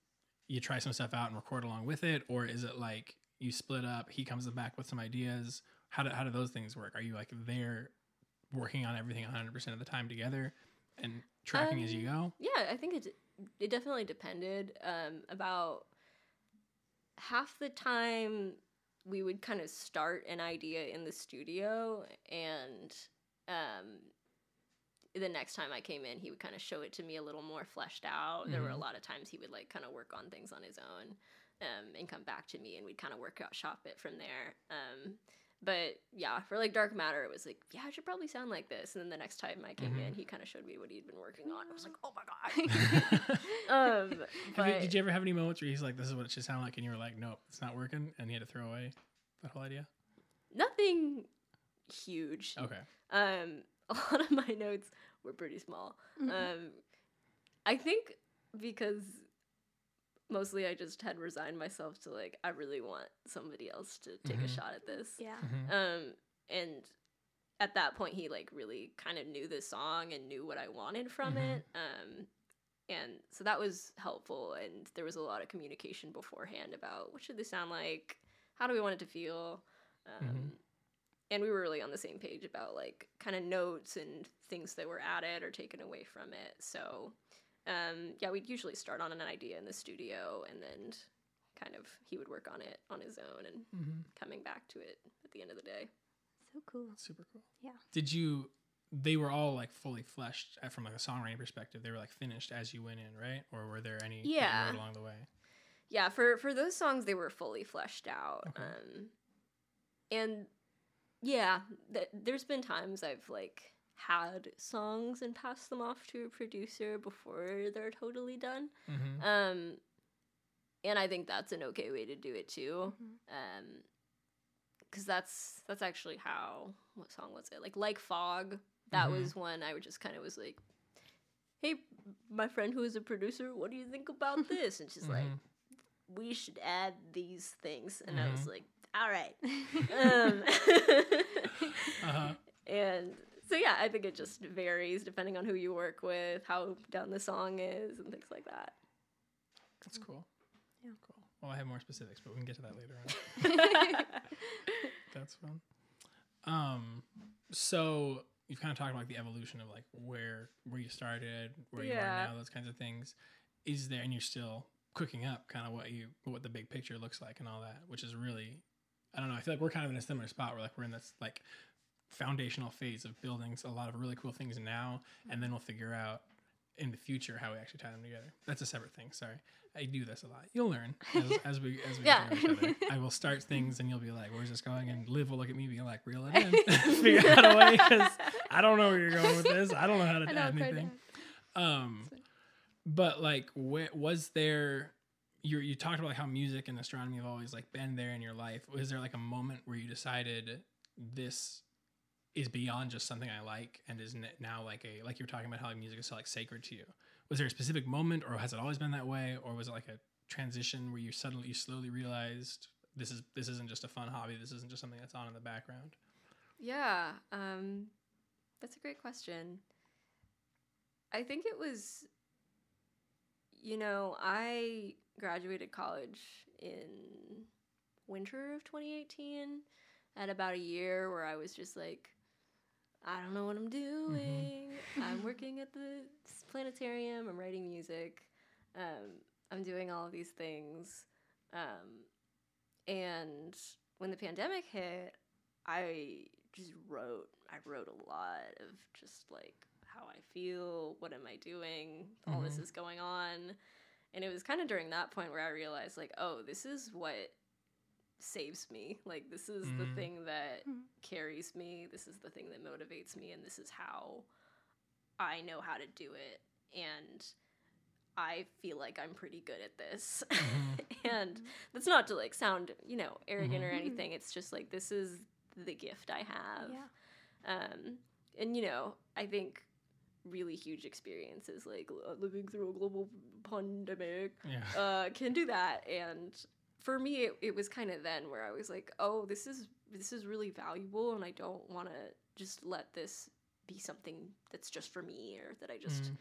[SPEAKER 3] you try some stuff out and record along with it or is it like you split up he comes back with some ideas how do how do those things work are you like there working on everything 100% of the time together and tracking as you go
[SPEAKER 4] Yeah, I think it it definitely depended. Um, about half the time, we would kind of start an idea in the studio, and um, the next time I came in, he would kind of show it to me a little more fleshed out. There were a
[SPEAKER 3] Mhm.
[SPEAKER 4] lot of times he would like kind of work on things on his own. Um, and come back to me, and we'd kind of work out shop it from there. Um, but yeah, for like Dark Matter, it was like, yeah, I should probably sound like this. And then the next time I came
[SPEAKER 3] Mhm.
[SPEAKER 4] in, he kind of showed me what he'd been working on. I was like, oh my god. um,
[SPEAKER 3] Have you, did you ever have any moments where he's like, "This is what it should sound like," and you were like, "Nope, it's not working," and he had to throw away that whole idea?
[SPEAKER 4] nothing huge.
[SPEAKER 3] Okay.
[SPEAKER 4] Um, a lot of my notes were pretty small.
[SPEAKER 2] Mhm.
[SPEAKER 4] Um, I think because mostly I just had resigned myself to like I really want somebody else to take
[SPEAKER 3] Mhm.
[SPEAKER 4] a shot at this.
[SPEAKER 2] yeah.
[SPEAKER 3] Mhm.
[SPEAKER 4] Um, and at that point, he like really kind of knew the song and knew what I wanted from
[SPEAKER 3] Mhm.
[SPEAKER 4] it. Um, and so that was helpful. And there was a lot of communication beforehand about what should this sound like, how do we want it to feel. Um,
[SPEAKER 3] Mhm.
[SPEAKER 4] And we were really on the same page about like kind of notes and things that were added or taken away from it. So um, yeah, we'd usually start on an idea in the studio and then kind of he would work on it on his own and
[SPEAKER 3] Mhm.
[SPEAKER 4] coming back to it at the end of the day.
[SPEAKER 2] So cool.
[SPEAKER 3] Super cool.
[SPEAKER 2] Yeah.
[SPEAKER 3] Did you? They were all like fully fleshed uh, from like a songwriting perspective. They were like finished as you went in, right? Or were there any
[SPEAKER 4] Yeah.
[SPEAKER 3] wrote along the way?
[SPEAKER 4] Yeah, for for those songs they were fully fleshed out.
[SPEAKER 3] Okay.
[SPEAKER 4] Um and yeah, th- there's been times I've like had songs and passed them off to a producer before they're totally done.
[SPEAKER 3] Mm-hmm.
[SPEAKER 4] Um and I think that's an okay way to do it too.
[SPEAKER 2] Mhm.
[SPEAKER 4] Um cuz that's that's actually how what song was it? Like Like Fog. That
[SPEAKER 3] Mhm.
[SPEAKER 4] was one I would just kind of was like Hey, my friend who is a producer, what do you think about this? And she's like,
[SPEAKER 3] Mm-hmm.
[SPEAKER 4] we should add these things and i was
[SPEAKER 3] Mhm.
[SPEAKER 4] like all right um,
[SPEAKER 3] Uh-huh.
[SPEAKER 4] and so yeah i think it just varies depending on who you work with how done the song is and things like that
[SPEAKER 3] That's cool.
[SPEAKER 2] Yeah.
[SPEAKER 3] Cool. Well, I have more specifics, but we can get to that later on. That's fun. Um, so you've kind of talked about the evolution of like where where you started, where you
[SPEAKER 4] Yeah.
[SPEAKER 3] are now, those kinds of things. Is there, and you're still cooking up kind of what you what the big picture looks like and all that, which is really, I don't know. I feel like we're kind of in a similar spot where like we're in this like foundational phase of building a lot of really cool things now, and then we'll figure out in the future how we actually tie them together. That's a separate thing. Sorry, I do this a lot. You'll learn as, as we as we
[SPEAKER 4] Yeah.
[SPEAKER 3] get to know each other. I will start things and you'll be like, "Where's this going?" And Liv will look at me, being like, "Reel it in, figure out a way," because I don't know where you're going with this. I don't know how to add anything. Um, but like, wh- was there? You you talked about like how music and astronomy have always like been there in your life. Was there like a moment where you decided this is beyond just something I like and is now like a like you were talking about how music is so like sacred to you? Was there a specific moment, or has it always been that way, or was it like a transition where you suddenly you slowly realized this is this isn't just a fun hobby, this isn't just something that's on in the background?
[SPEAKER 4] yeah um that's a great question i think it was you know i graduated college in winter of 2018 at about a year where i was just like i don't know what i'm doing. I'm working at the planetarium. I'm writing music. Um, i'm doing all of these things. Um, and when the pandemic hit i just wrote i wrote a lot of just like how i feel what am i doing all this
[SPEAKER 3] Mhm.
[SPEAKER 4] is going on. And it was kind of during that point where i realized like oh this is what saves me like this is the
[SPEAKER 3] Mhm.
[SPEAKER 4] thing that
[SPEAKER 2] Mhm.
[SPEAKER 4] carries me this is the thing that motivates me and this is how i know how to do it and i feel like i'm pretty good at this
[SPEAKER 3] Mhm.
[SPEAKER 4] and that's not to like sound you know arrogant or
[SPEAKER 2] Mhm.
[SPEAKER 4] anything it's just like this is the gift i have
[SPEAKER 2] Yeah.
[SPEAKER 4] um and you know i think really huge experiences like uh, living through a global pandemic
[SPEAKER 3] Yeah.
[SPEAKER 4] uh can do that and for me it, it was kind of then where i was like oh this is this is really valuable and i don't want to just let this be something that's just for me or that i just
[SPEAKER 3] Mhm.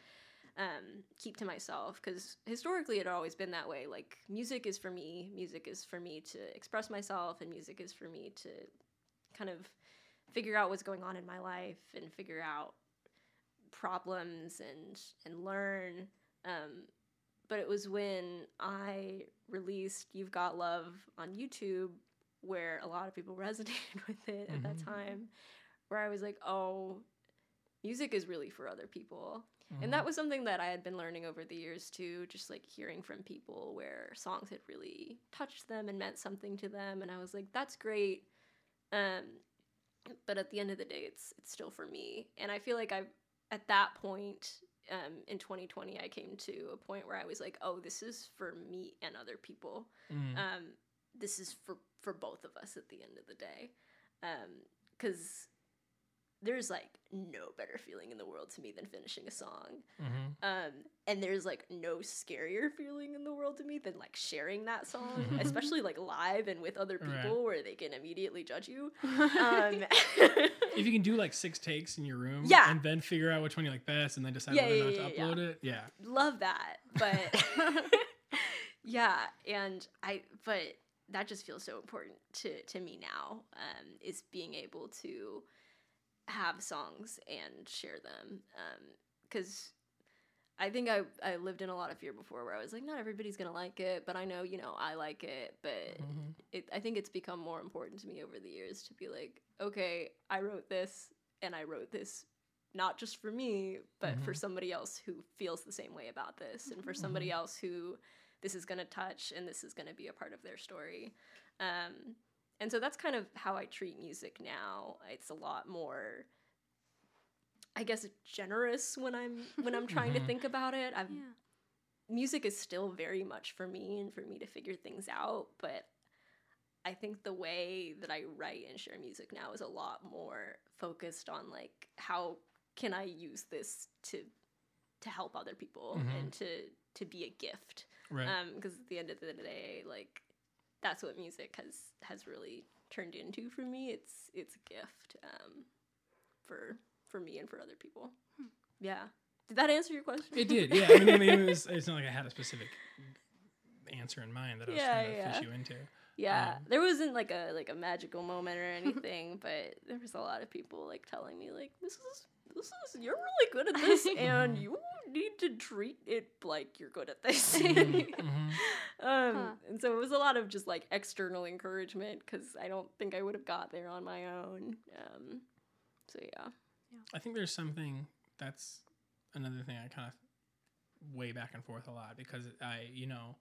[SPEAKER 4] um, keep to myself because historically it had always been that way. Like music is for me, music is for me to express myself, and music is for me to kind of figure out what's going on in my life and figure out problems and and learn. Um, but it was when I released "You've Got Love" on YouTube where a lot of people resonated with it at that
[SPEAKER 3] Mhm.
[SPEAKER 4] time, where I was like, oh. Music is really for other people.
[SPEAKER 3] Mhm.
[SPEAKER 4] And that was something that I had been learning over the years too, just like hearing from people where songs had really touched them and meant something to them. And I was like, that's great. Um, but at the end of the day, it's it's still for me, and I feel like I at that point um, in 2020, I came to a point where I was like, oh, this is for me and other people.
[SPEAKER 3] Mm.
[SPEAKER 4] Um, this is for for both of us at the end of the day, because there's like no better feeling in the world to me than finishing a song.
[SPEAKER 3] hmm
[SPEAKER 4] Um, and there's like no scarier feeling in the world to me than like sharing that song,
[SPEAKER 3] Mhm.
[SPEAKER 4] especially like live and with other
[SPEAKER 3] Right.
[SPEAKER 4] people where they can immediately judge you. Um,
[SPEAKER 3] If you can do like six takes in your room,
[SPEAKER 4] Yeah.
[SPEAKER 3] and then figure out which one you like best, and then decide
[SPEAKER 4] Yeah,
[SPEAKER 3] whether
[SPEAKER 4] yeah,
[SPEAKER 3] or not
[SPEAKER 4] yeah,
[SPEAKER 3] to upload it, yeah.
[SPEAKER 4] love that, but yeah, and I but that just feels so important to to me now. Um, is being able to have songs and share them, because. I think I, I lived in a lot of fear before where I was like, not everybody's gonna like it, but I know, you know, I like it. But
[SPEAKER 3] Mhm.
[SPEAKER 4] it, I think it's become more important to me over the years to be like, okay, I wrote this and I wrote this not just for me, but for
[SPEAKER 3] Mhm.
[SPEAKER 4] somebody else who feels the same way about this and for somebody
[SPEAKER 3] Mhm.
[SPEAKER 4] else who this is going to touch and this is going to be a part of their story. Um, and so that's kind of how I treat music now. It's a lot more I guess generous when I'm when I'm trying to
[SPEAKER 3] Mhm.
[SPEAKER 4] think about it. I've
[SPEAKER 2] yeah.
[SPEAKER 4] music is still very much for me and for me to figure things out, but I think the way that I write and share music now is a lot more focused on like how can I use this to to help other people
[SPEAKER 3] Mhm.
[SPEAKER 4] and to to be a gift.
[SPEAKER 3] Right.
[SPEAKER 4] Um because at the end of the day like that's what music has has really turned into for me. It's it's a gift um for for me and for other people. Yeah. Did that answer your question?
[SPEAKER 3] it did, yeah. I mean, I mean it was, it's not like I had a specific answer in mind that I was
[SPEAKER 4] Yeah,
[SPEAKER 3] trying to
[SPEAKER 4] yeah.
[SPEAKER 3] fish you into.
[SPEAKER 4] Yeah,
[SPEAKER 3] Um,
[SPEAKER 4] there wasn't like a like a magical moment or anything, but there was a lot of people like telling me like this is this is you're really good at this and you need to treat it like you're good at this.
[SPEAKER 3] Mhm, mhm.
[SPEAKER 4] um,
[SPEAKER 2] Huh.
[SPEAKER 4] and so it was a lot of just like external encouragement because I don't think I would have got there on my own. Um, so yeah,
[SPEAKER 3] I think there's something that's another thing I kind of weigh back and forth a lot because I, you know,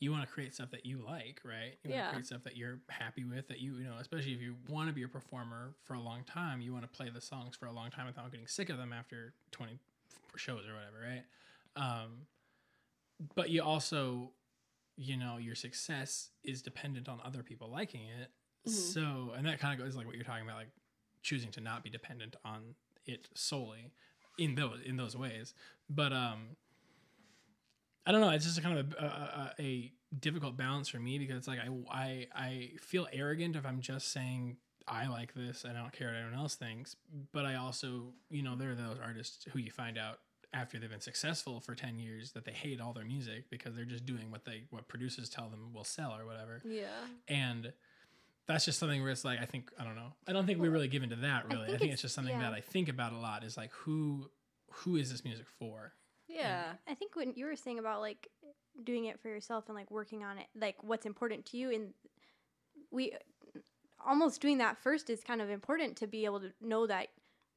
[SPEAKER 3] you want to create stuff that you like, right? You want
[SPEAKER 4] Yeah.
[SPEAKER 3] to create stuff that you're happy with, that you, you know, especially if you want to be a performer for a long time, you want to play the songs for a long time without getting sick of them after 20 shows or whatever, right? Um, but you also, you know, your success is dependent on other people liking it.
[SPEAKER 4] Mhm.
[SPEAKER 3] So, and that kind of goes like what you're talking about, like choosing to not be dependent on it solely in those in those ways. But um, I don't know. It's just kind of a, a, a, difficult balance for me because it's like I, I I feel arrogant if I'm just saying I like this and I don't care what anyone else thinks. But I also, you know, there are those artists who you find out after they've been successful for 10 years that they hate all their music because they're just doing what they what producers tell them will sell or whatever
[SPEAKER 4] yeah,
[SPEAKER 3] and that's just something where it's like I think I don't know. I don't think we really give into that really. I
[SPEAKER 2] think
[SPEAKER 3] think,
[SPEAKER 2] it's-
[SPEAKER 3] it's, just something
[SPEAKER 2] yeah.
[SPEAKER 3] that I think about a lot. Is like who who is this music for?
[SPEAKER 4] Yeah,
[SPEAKER 2] I think when you were saying about like doing it for yourself and like working on it, like what's important to you, and we almost doing that first is kind of important to be able to know that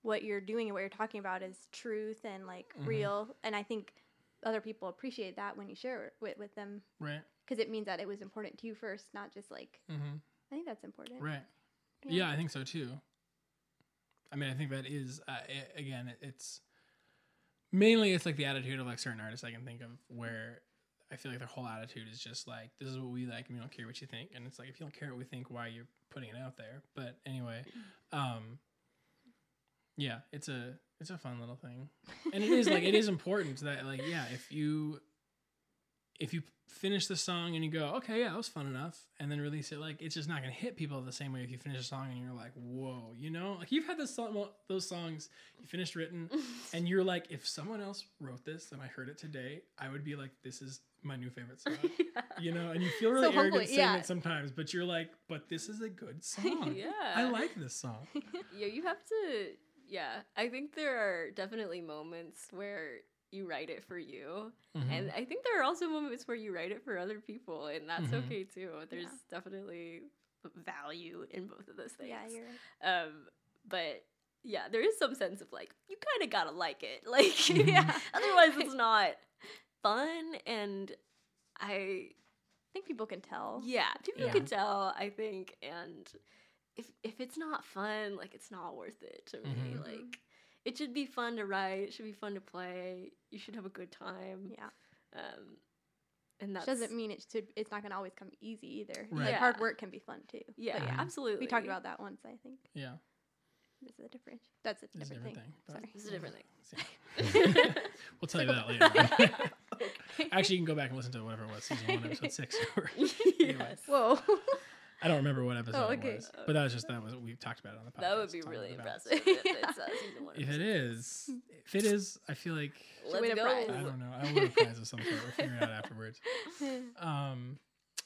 [SPEAKER 2] what you're doing and what you're talking about is truth and like
[SPEAKER 3] Mhm.
[SPEAKER 2] real. And I think other people appreciate that when you share it with, with them
[SPEAKER 3] Right.
[SPEAKER 2] because it means that it was important to you first, not just like
[SPEAKER 3] Mm-hmm.
[SPEAKER 2] I think that's important.
[SPEAKER 3] Right.
[SPEAKER 2] Yeah.
[SPEAKER 3] Yeah. I think so too. I mean, I think that is uh, i again, it, it's mainly it's like the attitude of like certain artists I can think of where I feel like their whole attitude is just like this is what we like and we don't care what you think, and it's like if you don't care what we think, why you're putting it out there? But anyway, um, yeah, it's a it's a fun little thing, and it is like it is important that like yeah, if you if you finish the song and you go okay yeah that was fun enough and then release it like it's just not gonna hit people the same way if you finish a song and you're like whoa you know like you've had this song those songs you finished written and you're like if someone else wrote this and I heard it today I would be like this is my new favorite song you know and you feel really
[SPEAKER 2] So
[SPEAKER 3] arrogant saying
[SPEAKER 2] yeah.
[SPEAKER 3] it sometimes but you're like but this is a good song
[SPEAKER 4] yeah.
[SPEAKER 3] I like this song
[SPEAKER 4] yeah, you have to. Yeah, I think there are definitely moments where you write it for you,
[SPEAKER 3] Mhm.
[SPEAKER 4] and I think there are also moments where you write it for other people, and that's
[SPEAKER 3] Mhm.
[SPEAKER 4] okay too. There's definitely value in both of those things.
[SPEAKER 2] Yeah, you're right.
[SPEAKER 4] Um, but yeah, there is some sense of like you kind of gotta like it, like
[SPEAKER 3] Mhm.
[SPEAKER 2] yeah.
[SPEAKER 4] otherwise it's not fun. And I
[SPEAKER 2] I think people can tell.
[SPEAKER 4] yeah, people
[SPEAKER 3] Yeah.
[SPEAKER 4] can tell. I think, and if if it's not fun, like it's not worth it to me.
[SPEAKER 3] Mhm.
[SPEAKER 4] Like it should be fun to write. It should be fun to play. You should have a good time.
[SPEAKER 2] Yeah.
[SPEAKER 4] Um, and that
[SPEAKER 2] doesn't mean it should. It's not gonna always come easy either.
[SPEAKER 3] Right.
[SPEAKER 2] Like
[SPEAKER 4] Yeah.
[SPEAKER 2] hard work can be fun too. But
[SPEAKER 4] yeah, absolutely.
[SPEAKER 2] We talked about that once. I think
[SPEAKER 3] Yeah,
[SPEAKER 2] this is a different. That's a different,
[SPEAKER 3] different
[SPEAKER 2] thing.
[SPEAKER 3] thing.
[SPEAKER 2] Sorry.
[SPEAKER 4] This is a different
[SPEAKER 3] thing. we'll tell you that later. Actually, you can go back and listen to whatever it was, season one, episode six. or-
[SPEAKER 4] yes.
[SPEAKER 2] Whoa.
[SPEAKER 3] I don't remember what episode
[SPEAKER 2] Oh,
[SPEAKER 3] it was, but that was just that was we talked about it on the podcast.
[SPEAKER 4] That would be really
[SPEAKER 3] about it.
[SPEAKER 4] impressive. if uh, one
[SPEAKER 3] if it is, if it is, I feel like
[SPEAKER 4] Let's
[SPEAKER 2] win a
[SPEAKER 4] go.
[SPEAKER 2] prize.
[SPEAKER 3] I don't know. I want a prize of some sort. We'll figure it out afterwards. Um,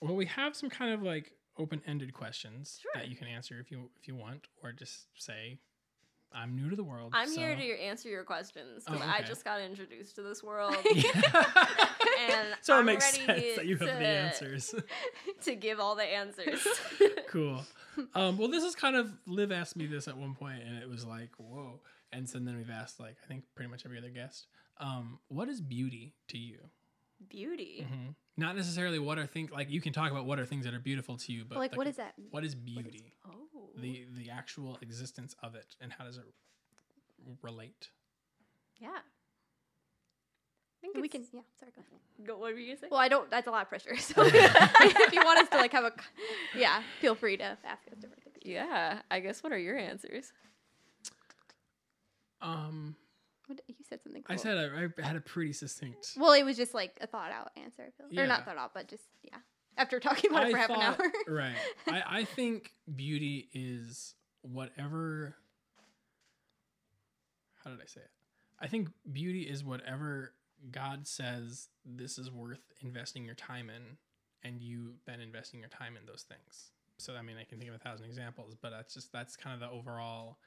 [SPEAKER 3] well, we have some kind of like open-ended questions
[SPEAKER 4] Sure.
[SPEAKER 3] that you can answer if you if you want, or just say, "I'm new to the world."
[SPEAKER 4] I'm
[SPEAKER 3] so-
[SPEAKER 4] here to answer your questions because
[SPEAKER 3] Oh,
[SPEAKER 4] I just got introduced to this world,
[SPEAKER 3] Yeah.
[SPEAKER 4] and
[SPEAKER 3] so it
[SPEAKER 4] I'm
[SPEAKER 3] makes
[SPEAKER 4] ready
[SPEAKER 3] sense that you have
[SPEAKER 4] to,
[SPEAKER 3] the answers.
[SPEAKER 4] to give all the answers.
[SPEAKER 3] cool. Um, well, this is kind of Liv asked me this at one point, and it was like, whoa. And so then we've asked like I think pretty much every other guest, um, what is beauty to you?
[SPEAKER 4] Beauty.
[SPEAKER 3] hmm Not necessarily what are things like you can talk about what are things that are beautiful to you, but
[SPEAKER 2] But like, what is that?
[SPEAKER 3] what is beauty?
[SPEAKER 4] Oh.
[SPEAKER 3] The the actual existence of it, and how does it relate?
[SPEAKER 4] yeah. I think
[SPEAKER 2] We can. Yeah. Sorry. Go ahead.
[SPEAKER 4] Go, what were you gonna say?
[SPEAKER 2] Well, I don't. That's a lot of pressure. So if you want us to like have a, yeah, feel free to ask us different things.
[SPEAKER 4] Yeah. I guess what are your answers?
[SPEAKER 3] Um,
[SPEAKER 2] What, you said something. Cool.
[SPEAKER 3] I said I, I had a pretty succinct.
[SPEAKER 2] Well, it was just like a thought out answer. I feel, or not thought out, but just yeah. After talking about it for half an hour.
[SPEAKER 3] right. I, I think beauty is whatever. How did I say it? I think beauty is whatever God says this is worth investing your time in, and you then investing your time in those things. So, I mean, I can think of a thousand examples, but that's just that's kind of the overall.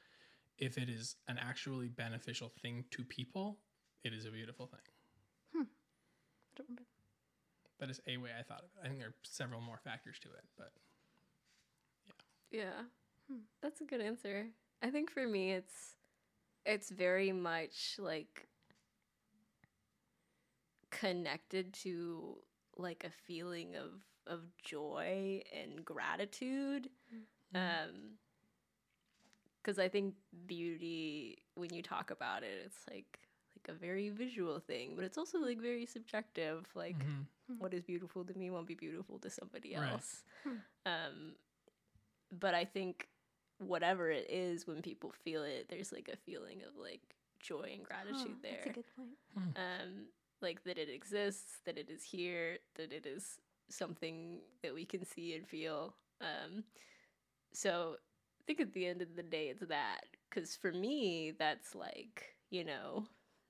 [SPEAKER 3] If it is an actually beneficial thing to people, it is a beautiful thing. Hmm.
[SPEAKER 2] Don't remember.
[SPEAKER 3] That is a way I thought of it. I think there are several more factors to it, but
[SPEAKER 4] Yeah.
[SPEAKER 2] Hmm.
[SPEAKER 4] That's a good answer. I think for me it's it's very much like connected to like a feeling of of joy and gratitude. Um cuz I think beauty when you talk about it it's like like a very visual thing, but it's also like very subjective like
[SPEAKER 3] Mhm.
[SPEAKER 4] what is beautiful to me won't be beautiful to somebody else.
[SPEAKER 2] Hmm.
[SPEAKER 4] Um, but I think whatever it is, when people feel it, there's like a feeling of like joy and gratitude
[SPEAKER 2] Huh,
[SPEAKER 4] there.
[SPEAKER 2] That's a good point.
[SPEAKER 4] um, like that it exists, that it is here, that it is something that we can see and feel. Um, so I think at the end of the day, it's that. Because for me, that's like, you know,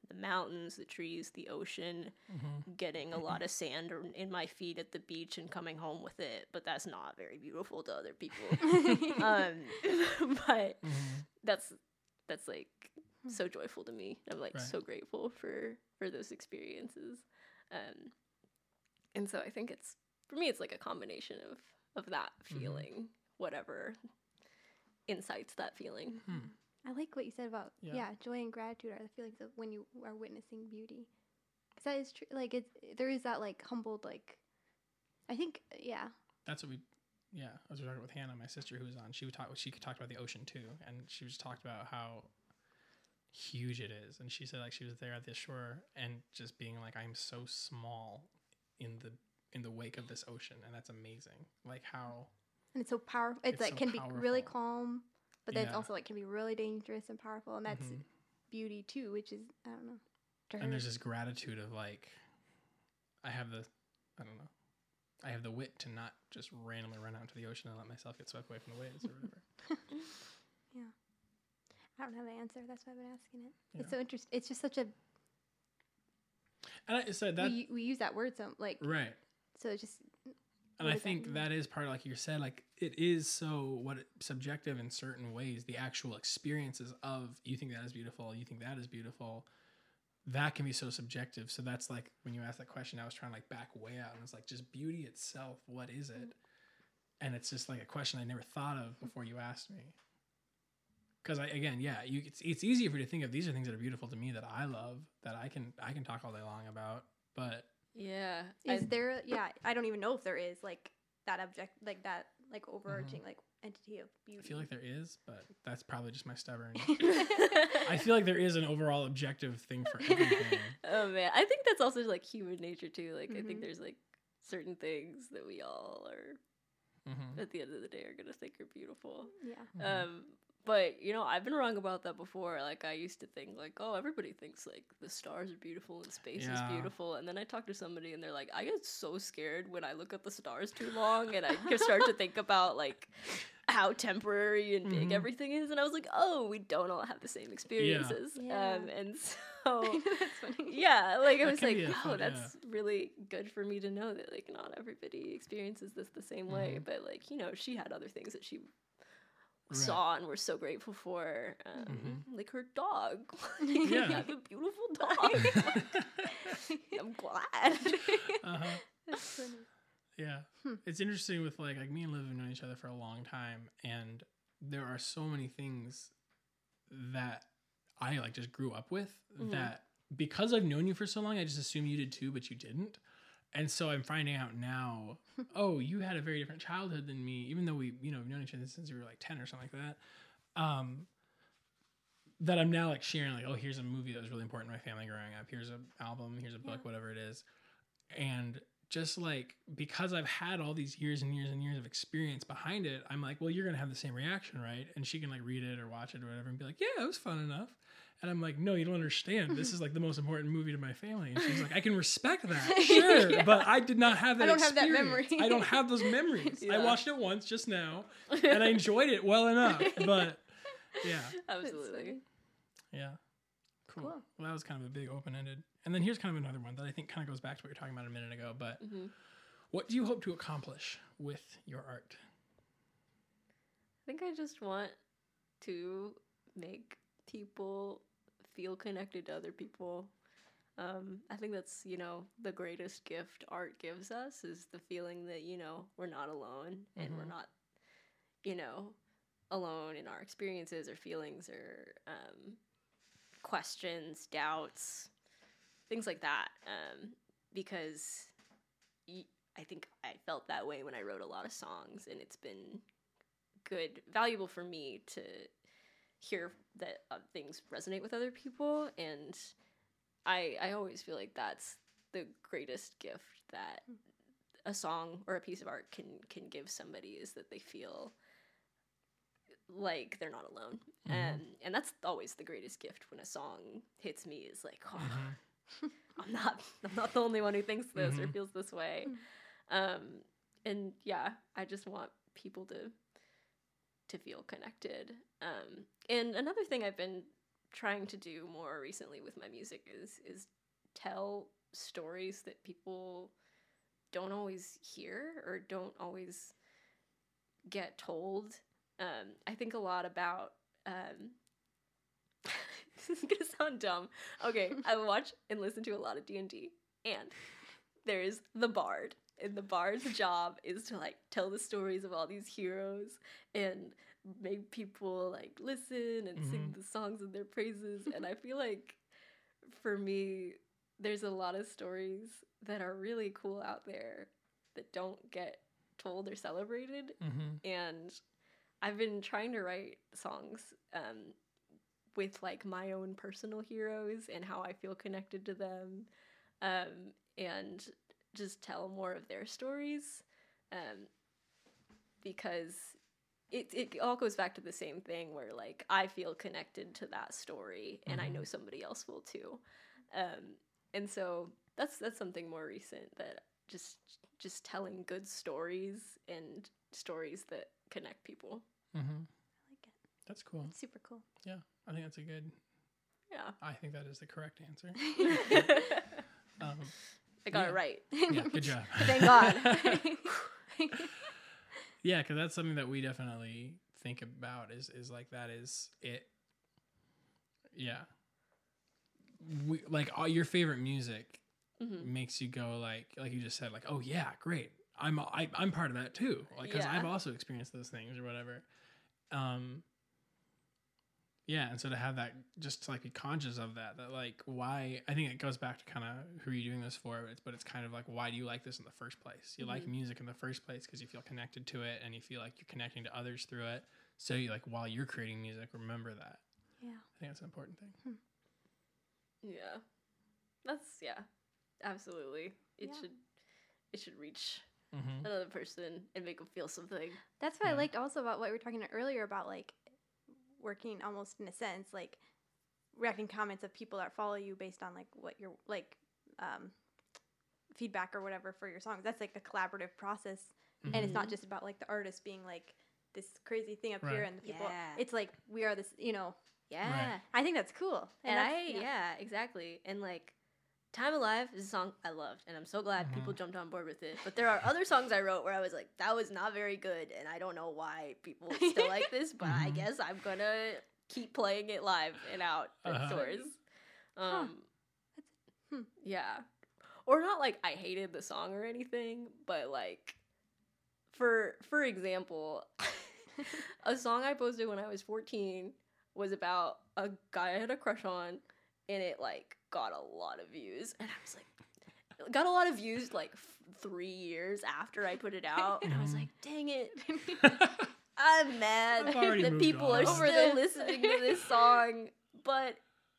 [SPEAKER 4] the mountains, the trees, the ocean,
[SPEAKER 3] Mhm.
[SPEAKER 4] getting a lot of sand in my feet at the beach and coming home with it. But that's not very beautiful to other people. um, but
[SPEAKER 3] Mhm.
[SPEAKER 4] that's that's like so joyful to me. I'm like
[SPEAKER 3] Right.
[SPEAKER 4] so grateful for for those experiences. Um and so I think it's for me it's like a combination of of that
[SPEAKER 3] Mhm.
[SPEAKER 4] feeling, whatever incites that feeling.
[SPEAKER 3] Hmm.
[SPEAKER 2] I like what you said about
[SPEAKER 3] Yeah.
[SPEAKER 2] yeah. joy and gratitude are the feelings of when you are witnessing beauty. Cause that is true. Like it's there is that like humbled like. I think yeah.
[SPEAKER 3] That's what we. Yeah, I was talking with Hannah, my sister, who was on. She would talk. She could talk about the ocean too, and she was talked about how huge it is. And she said like she was there at the shore and just being like, "I'm so small in the in the wake of this ocean," and that's amazing. Like how
[SPEAKER 2] And it's so powerful. It's,
[SPEAKER 3] It's
[SPEAKER 2] like
[SPEAKER 3] so
[SPEAKER 2] can be really calm, but then it's
[SPEAKER 3] Yeah.
[SPEAKER 2] also like can be really dangerous and powerful, and that's
[SPEAKER 3] Mhm.
[SPEAKER 2] beauty too, which is I don't know.
[SPEAKER 3] and there's this gratitude of like, I have the, I don't know, I have the wit to not just randomly run out into the ocean and let myself get swept away from the waves or whatever.
[SPEAKER 2] Yeah, I don't have an answer. That's why I've been asking it.
[SPEAKER 3] Yeah.
[SPEAKER 2] It's so interesting. It's just such a
[SPEAKER 3] and I said that
[SPEAKER 2] we we use that word so like
[SPEAKER 3] right.
[SPEAKER 2] so it's just
[SPEAKER 3] And
[SPEAKER 2] What
[SPEAKER 3] I
[SPEAKER 2] does that
[SPEAKER 3] think that is part of, like you said, like it is so what subjective in certain ways. The actual experiences of you think that is beautiful, you think that is beautiful, that can be so subjective. So that's like when you asked that question, I was trying to like back way out, and it's like just beauty itself. What is it? And it's just like a question I never thought of before you asked me. Because I again, yeah, you it's it's easier for you to think of these are things that are beautiful to me that I love that I can I can talk all day long about, but
[SPEAKER 4] Yeah.
[SPEAKER 2] is
[SPEAKER 4] I-
[SPEAKER 2] there yeah I don't even know if there is like that object like that like overarching like entity of beauty.
[SPEAKER 3] I feel like there is, but that's probably just my stubborn. I feel like there is an overall objective thing for everything.
[SPEAKER 4] oh man, I think that's also like human nature too. Like I think
[SPEAKER 2] Mhm.
[SPEAKER 4] there's like certain things that we all are
[SPEAKER 3] Mhm.
[SPEAKER 4] at the end of the day are gonna think are beautiful.
[SPEAKER 2] yeah.
[SPEAKER 3] Mhm.
[SPEAKER 4] Um, but you know, I've been wrong about that before. Like I used to think like, oh, everybody thinks like the stars are beautiful and space
[SPEAKER 3] Yeah.
[SPEAKER 4] is beautiful, and then I talk to somebody and they're like, I get so scared when I look at the stars too long, and I just start to think about like how temporary and big
[SPEAKER 3] Mhm.
[SPEAKER 4] everything is, and I was like, oh, we don't all have the same experiences.
[SPEAKER 2] Yeah.
[SPEAKER 4] Um, and so.
[SPEAKER 2] That's funny.
[SPEAKER 4] Yeah, like I
[SPEAKER 3] That
[SPEAKER 4] was like,
[SPEAKER 3] be a
[SPEAKER 4] wow,
[SPEAKER 3] fun- yeah.
[SPEAKER 4] that's really good for me to know that like not everybody experiences this the same way.
[SPEAKER 3] Mhm.
[SPEAKER 4] But like you know, she had other things that she
[SPEAKER 3] Right.
[SPEAKER 4] saw and we're so grateful for, um,
[SPEAKER 3] Mhm.
[SPEAKER 4] like her dog.
[SPEAKER 3] Yeah.
[SPEAKER 4] you have a beautiful dog. I'm glad.
[SPEAKER 3] uh-huh.
[SPEAKER 2] That's funny.
[SPEAKER 3] Yeah.
[SPEAKER 2] Hmm.
[SPEAKER 3] It's interesting with like like me and Liv have known each other for a long time and there are so many things that I like just grew up with
[SPEAKER 4] Mhm.
[SPEAKER 3] that because I've known you for so long, I just assume you did too, but you didn't. And so I'm finding out now, oh, you had a very different childhood than me, even though we, you know, we've known each other since we were like 10 or something like that. Um, that I'm now like sharing, like, oh, here's a movie that was really important in my family growing up. Here's an album, here's a book,
[SPEAKER 2] Yeah.
[SPEAKER 3] whatever it is. And just like because I've had all these years and years and years of experience behind it, I'm like, well, you're gonna have the same reaction, right? And she can like read it or watch it or whatever and be like, yeah, it was fun enough. And I'm like, no, you don't understand. This is like the most important movie to my family. And she's like, I can respect that, sure,
[SPEAKER 4] Yeah.
[SPEAKER 3] but I did not have that.
[SPEAKER 2] I don't have that
[SPEAKER 3] experience.
[SPEAKER 2] memory.
[SPEAKER 3] I don't have those memories. I watched it once just now, and I enjoyed it well enough. But yeah,
[SPEAKER 4] Absolutely.
[SPEAKER 3] yeah, cool.
[SPEAKER 2] Cool.
[SPEAKER 3] Well, that was kind of a big open ended. And then here's kind of another one that I think kind of goes back to what you're talking about a minute ago. But
[SPEAKER 4] hmm
[SPEAKER 3] what do you hope to accomplish with your art?
[SPEAKER 4] I think I just want to make people feel connected to other people. Um, I think that's, you know, the greatest gift art gives us is the feeling that, you know, we're not alone and we're
[SPEAKER 3] Mhm.
[SPEAKER 4] not, you know, alone in our experiences or feelings or um, questions, doubts, things like that. Um, because y- I think I felt that way when I wrote a lot of songs, and it's been good, valuable for me to hear that uh, things resonate with other people, and I I always feel like that's the greatest gift that a song or a piece of art can can give somebody is that they feel like they're not alone,
[SPEAKER 3] Mhm.
[SPEAKER 4] and and that's always the greatest gift when a song hits me is like oh.
[SPEAKER 3] Mhm.
[SPEAKER 4] I'm not I'm not the only one who thinks this or
[SPEAKER 3] Mhm.
[SPEAKER 4] feels this way.
[SPEAKER 2] Mm.
[SPEAKER 4] Um and yeah, I just want people to to feel connected. Um and another thing I've been trying to do more recently with my music is is tell stories that people don't always hear or don't always get told. Um I think a lot about um this is gonna sound dumb. Okay, I watch and listen to a lot of D and D, and there's the bard, and the bard's job is to like tell the stories of all these heroes and make people like listen and sing
[SPEAKER 3] Mhm.
[SPEAKER 4] the songs of their praises. and I feel like for me, there's a lot of stories that are really cool out there that don't get told or celebrated
[SPEAKER 3] Mhm.
[SPEAKER 4] and I've been trying to write songs um, with like my own personal heroes and how I feel connected to them, um, and just tell more of their stories, um, because it it all goes back to the same thing where like I feel connected to that story and I know somebody else will too, um, and so that's that's something more recent that just just telling good stories and stories that connect people.
[SPEAKER 3] Mhm.
[SPEAKER 2] I like it.
[SPEAKER 3] That's cool.
[SPEAKER 2] It's super cool. Yeah.
[SPEAKER 3] I think that's a good.
[SPEAKER 4] Yeah.
[SPEAKER 3] I think that is the correct answer.
[SPEAKER 4] I got
[SPEAKER 3] Yeah.
[SPEAKER 4] it right.
[SPEAKER 3] yeah, good job.
[SPEAKER 4] Thank God.
[SPEAKER 3] yeah, because that's something that we definitely think about. Is is like that is it. Yeah. We like all your favorite music
[SPEAKER 4] Mhm.
[SPEAKER 3] makes you go like like you just said like oh yeah great I'm I, I'm part of that too like because
[SPEAKER 4] Yeah.
[SPEAKER 3] I've also experienced those things or whatever. Um. Yeah, and so to have that, just to like be conscious of that, that like why I think it goes back to kind of who are you doing this for, but it's, but it's kind of like why do you like this in the first place? You like
[SPEAKER 4] Mhm.
[SPEAKER 3] music in the first place because you feel connected to it and you feel like you're connecting to others through it. So you like while you're creating music, remember that.
[SPEAKER 2] Yeah.
[SPEAKER 3] I think that's an important thing.
[SPEAKER 4] Yeah. That's yeah. Absolutely. It
[SPEAKER 2] Yeah.
[SPEAKER 4] should it should reach
[SPEAKER 3] Mm-hmm.
[SPEAKER 4] another person and make them feel something.
[SPEAKER 2] That's what I liked also about what we were talking earlier about like working almost in a sense like reacting comments of people that follow you based on like what your like um, feedback or whatever for your songs. That's like a collaborative process, and it's not
[SPEAKER 4] Mhm.
[SPEAKER 2] just about like the artist being like this crazy thing up here and the people.
[SPEAKER 4] Yeah.
[SPEAKER 2] It's like we are this, you know.
[SPEAKER 4] Yeah.
[SPEAKER 2] I think that's cool.
[SPEAKER 4] And, I
[SPEAKER 2] that's-
[SPEAKER 4] yeah. exactly. And like Time Alive is a song I loved and I'm so glad people
[SPEAKER 3] Mhm.
[SPEAKER 4] jumped on board with it. But there are other songs I wrote where I was like, that was not very good and I don't know why people still like this, but I
[SPEAKER 3] Mhm.
[SPEAKER 4] guess I'm gonna keep playing it live and out at
[SPEAKER 3] Uh-huh.
[SPEAKER 4] stores. Um
[SPEAKER 2] hmm.
[SPEAKER 4] Yeah. Or not like I hated the song or anything, but like for for example, a song I posted when I was 14 was about a guy I had a crush on and it like got a lot of views and I was like got a lot of views like f- 3 years after I put it out and I was like, "Dang it. I'm mad that people
[SPEAKER 3] on.
[SPEAKER 4] are
[SPEAKER 2] Over
[SPEAKER 4] still
[SPEAKER 2] this.
[SPEAKER 4] listening to this song, but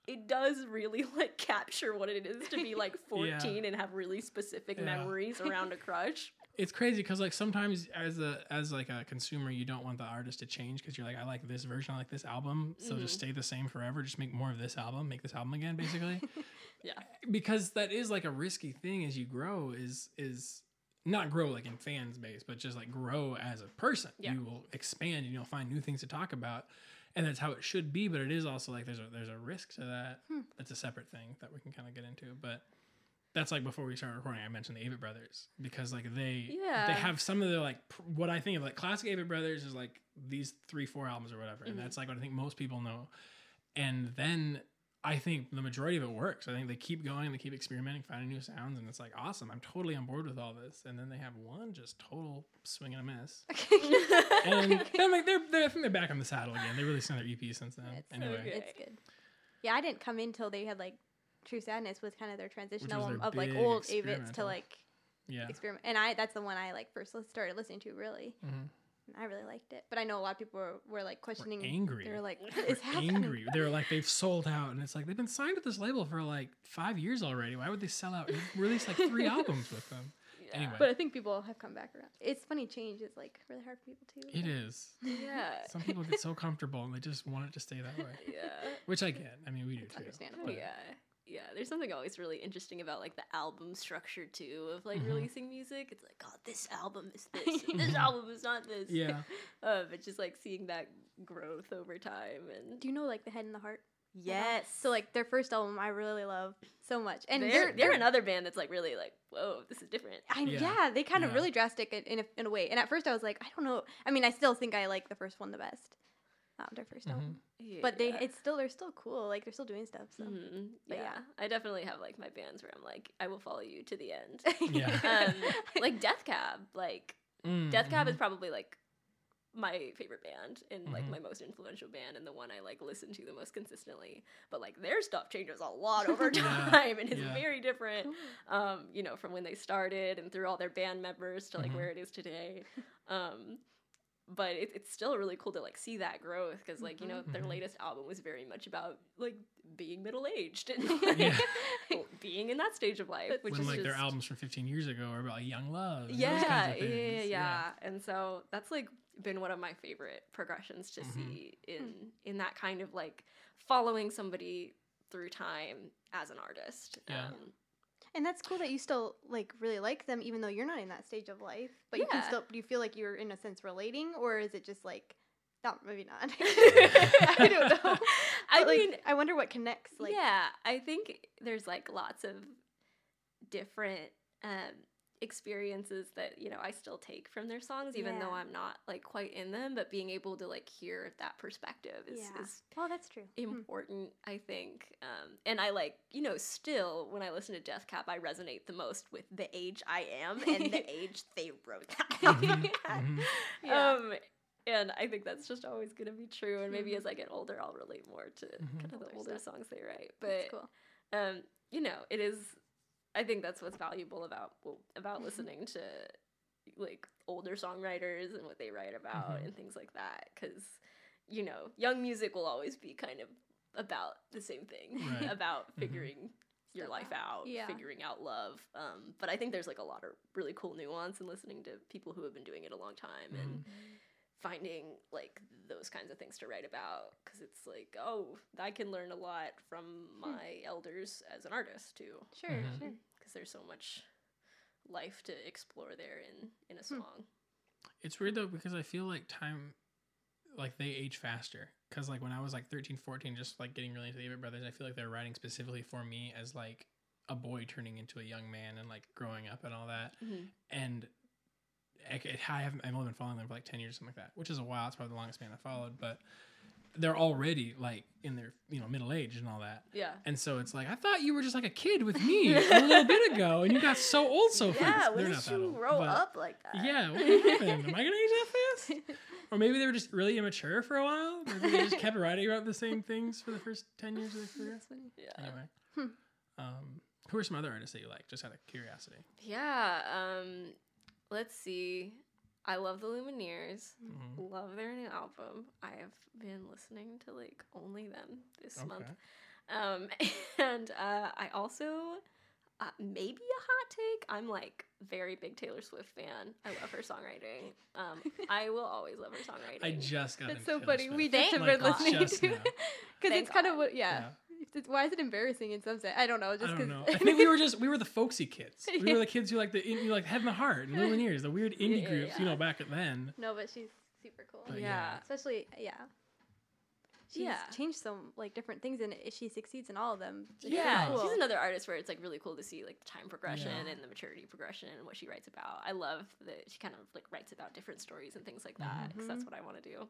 [SPEAKER 4] it does really like capture what it is to be like 14 and have really specific
[SPEAKER 3] Yeah.
[SPEAKER 4] memories around a crush.
[SPEAKER 3] It's crazy because like sometimes as a as like a consumer you don't want the artist to change because you're like i like this version i like this album so
[SPEAKER 4] Mhm.
[SPEAKER 3] just stay the same forever just make more of this album make this album again basically
[SPEAKER 4] Yeah.
[SPEAKER 3] because that is like a risky thing as you grow is is not grow like in fans base but just like grow as a person
[SPEAKER 4] Yeah.
[SPEAKER 3] you will expand and you'll find new things to talk about and that's how it should be but it is also like there's a there's a risk to that
[SPEAKER 2] Hmm.
[SPEAKER 3] that's a separate thing that we can kind of get into but that's like before we started recording i mentioned the Avett brothers because like they
[SPEAKER 4] Yeah.
[SPEAKER 3] they have some of the like pr- what i think of like classic Avett brothers is like these three four albums or whatever
[SPEAKER 4] Mhm.
[SPEAKER 3] and that's like what i think most people know and then I think the majority of it works. I think they keep going, and they keep experimenting, finding new sounds, and it's like awesome. I'm totally on board with all this. And then they have one just total swing and a miss. And then like they're, they're I think they're back on the saddle again. They released another EP since then.
[SPEAKER 2] It's so
[SPEAKER 3] anyway,
[SPEAKER 4] good.
[SPEAKER 2] It's good. Yeah, I didn't come in till they had like True Sadness was kind of their transition album of like old Avetts to like
[SPEAKER 3] yeah.
[SPEAKER 2] experiment. And I that's the one I like first started listening to really.
[SPEAKER 3] Mhm.
[SPEAKER 2] I really liked it. But I know a lot of people were, were like
[SPEAKER 3] We're
[SPEAKER 2] questioning.
[SPEAKER 3] angry.
[SPEAKER 2] They were like, what
[SPEAKER 3] We're
[SPEAKER 2] happening?
[SPEAKER 3] angry. They're like they've sold out, and it's like they've been signed to this label for like five years already. Why would they sell out? They've released like three albums with them.
[SPEAKER 4] Yeah.
[SPEAKER 3] Anyway.
[SPEAKER 2] But I think people have come back around. It's funny, change is like really hard for people too.
[SPEAKER 3] It is.
[SPEAKER 4] Yeah.
[SPEAKER 3] Some people get so comfortable and they just want it to stay that way,
[SPEAKER 4] Yeah.
[SPEAKER 3] which I get. I mean, we do
[SPEAKER 2] It's
[SPEAKER 3] too.
[SPEAKER 2] understandable.
[SPEAKER 3] but-
[SPEAKER 4] Yeah. Yeah, there's something always really interesting about like the album structure too of like
[SPEAKER 3] Mhm.
[SPEAKER 4] releasing music. It's like, oh, this album is this, this album is not this.
[SPEAKER 3] Yeah.
[SPEAKER 4] uh, but just like seeing that growth over time and
[SPEAKER 2] Do you know like the head and the heart?
[SPEAKER 4] yes.
[SPEAKER 2] So like their first album, I really love so much, and
[SPEAKER 4] they're,
[SPEAKER 2] they're
[SPEAKER 4] they're, another band that's like really like, whoa, this is different.
[SPEAKER 2] I,
[SPEAKER 3] Yeah.
[SPEAKER 2] yeah. they kind of
[SPEAKER 3] Yeah.
[SPEAKER 2] really drastic in, in, a, in a way. And at first I was like, I don't know. I mean, I still think I like the first one the best. Um, their 1st
[SPEAKER 3] Mhm.
[SPEAKER 2] album. But they,
[SPEAKER 4] Yeah.
[SPEAKER 2] it's still, they're still cool. Like they're still doing stuff. So.
[SPEAKER 4] Mhm.
[SPEAKER 2] but
[SPEAKER 4] yeah.
[SPEAKER 2] yeah.
[SPEAKER 4] I definitely have like my bands where I'm like, I will follow you to the end.
[SPEAKER 3] Yeah.
[SPEAKER 4] um, like Death Cab, like
[SPEAKER 3] Mm,
[SPEAKER 4] Death Cab is probably like my favorite band and like
[SPEAKER 3] Mhm.
[SPEAKER 4] my most influential band and the one I like listen to the most consistently. But like their stuff changes a lot over
[SPEAKER 3] Yeah,
[SPEAKER 4] time and is
[SPEAKER 3] yeah.
[SPEAKER 4] very different. Um, you know, from when they started and through all their band members to like
[SPEAKER 3] Mhm.
[SPEAKER 4] where it is today. Um, but it, it's still really cool to like see that growth because like you know their
[SPEAKER 3] Mhm.
[SPEAKER 4] latest album was very much about like being middle aged and
[SPEAKER 3] Yeah.
[SPEAKER 4] like, being in that stage of life, which
[SPEAKER 3] when
[SPEAKER 4] is
[SPEAKER 3] like their albums from 15 years ago are about young love.
[SPEAKER 4] yeah, yeah, yeah, yeah. And so that's like been one of my favorite progressions to
[SPEAKER 3] Mhm.
[SPEAKER 4] see in in that kind of like following somebody through time as an artist.
[SPEAKER 3] Yeah.
[SPEAKER 4] Um,
[SPEAKER 2] And that's cool that you still like really like them, even though you're not in that stage of life. But you can still. Do you feel like you're in a sense relating, or is it just like, not maybe not? I don't know.
[SPEAKER 4] I
[SPEAKER 2] But, like,
[SPEAKER 4] mean,
[SPEAKER 2] I wonder what connects. Like,
[SPEAKER 4] yeah, I think there's like lots of different um, experiences that you know I still take from their songs, even though I'm not like quite in them. But being able to like hear that perspective is,
[SPEAKER 2] Yeah.
[SPEAKER 4] is
[SPEAKER 2] Oh, that's true. Hmm.
[SPEAKER 4] important, I think. Um, and I like, you know, still when I listen to Death Cab, I resonate the most with the age I am and the age they wrote that.
[SPEAKER 3] Mhm, mhm.
[SPEAKER 2] Yeah.
[SPEAKER 4] Um, and I think that's just always gonna be true. And maybe
[SPEAKER 2] Mhm.
[SPEAKER 4] as I get older, I'll relate more to
[SPEAKER 3] Mhm.
[SPEAKER 4] kind of the
[SPEAKER 2] Older
[SPEAKER 4] songs they write. But
[SPEAKER 2] cool.
[SPEAKER 4] um, you know, it is. I think that's what's valuable about well, about
[SPEAKER 2] Mhm.
[SPEAKER 4] listening to like older songwriters and what they write about
[SPEAKER 3] Mhm.
[SPEAKER 4] and things like that. Because you know, young music will always be kind of about the same thing
[SPEAKER 3] Right.
[SPEAKER 4] about
[SPEAKER 3] Mhm.
[SPEAKER 4] figuring your
[SPEAKER 2] Stuff
[SPEAKER 4] life
[SPEAKER 2] out.
[SPEAKER 4] out,
[SPEAKER 2] Yeah.
[SPEAKER 4] figuring out love. Um, but I think there's like a lot of really cool nuance in listening to people who have been doing it a long time and finding like those kinds of things to write about because it's like oh i can learn a lot from my elders as an artist too
[SPEAKER 2] Sure,
[SPEAKER 3] Mhm.
[SPEAKER 2] sure.
[SPEAKER 4] because there's so much life to explore there in in a
[SPEAKER 2] Hmm.
[SPEAKER 4] song
[SPEAKER 3] It's weird though because I feel like time, like they age faster. Because like when I was like 13, 14, just like getting really into the Avett Brothers, I feel like they're writing specifically for me as like a boy turning into a young man and like growing up and all that. And I, I haven't, I've only been following them for like 10 years, something like that, which is a while. It's probably the longest band I followed, but they're already like in their, you know, middle age and all that.
[SPEAKER 4] yeah
[SPEAKER 3] And so it's like, I thought you were just like a kid with me a little bit ago and you got so old so fast.
[SPEAKER 4] yeah when did you grow
[SPEAKER 3] but-
[SPEAKER 4] up like that
[SPEAKER 3] yeah, what happened? Am I gonna age that fast? Or maybe they were just really immature for a while. Maybe they just kept writing about the same things for the first ten years of their career.
[SPEAKER 4] Yeah
[SPEAKER 3] Anyway,
[SPEAKER 2] Hmm.
[SPEAKER 3] um, who are some other artists that you like? Just out of curiosity.
[SPEAKER 4] yeah um let's see i love the lumineers
[SPEAKER 3] Mhm.
[SPEAKER 4] love their new album i have been listening to like only them this month Um, and uh, I also uh, maybe a hot take. I'm like very big Taylor Swift fan. I love her songwriting. Um, I will always love her songwriting.
[SPEAKER 3] I just got.
[SPEAKER 2] That's
[SPEAKER 3] into
[SPEAKER 2] so
[SPEAKER 3] Taylor
[SPEAKER 2] funny.
[SPEAKER 3] Swift.
[SPEAKER 2] We just have been listening to
[SPEAKER 3] now.
[SPEAKER 2] because
[SPEAKER 4] Thank
[SPEAKER 2] it's kind of what, yeah.
[SPEAKER 3] Yeah.
[SPEAKER 2] It's- Why is it embarrassing in some sense? I don't know.
[SPEAKER 3] I
[SPEAKER 2] Just
[SPEAKER 3] don't
[SPEAKER 2] because
[SPEAKER 3] know. I think we were just we were the folksy kids. We were the kids who like the you like Head and the Heart and Lumineers, the weird indie
[SPEAKER 4] Yeah,
[SPEAKER 3] groups, you
[SPEAKER 4] yeah.
[SPEAKER 3] know, back then.
[SPEAKER 2] no, but she's super cool.
[SPEAKER 3] But
[SPEAKER 4] yeah.
[SPEAKER 2] Especially, yeah. She's
[SPEAKER 4] Yeah.
[SPEAKER 2] changed some like different things, and i- she succeeds in all of them. It's
[SPEAKER 4] Yeah,
[SPEAKER 2] really
[SPEAKER 4] she's another artist where it's like really cool to see like the time progression
[SPEAKER 3] Yeah.
[SPEAKER 4] and the maturity progression and what she writes about. I love that she kind of like writes about different stories and things like that because that's
[SPEAKER 2] Mhm.
[SPEAKER 4] what I want to do.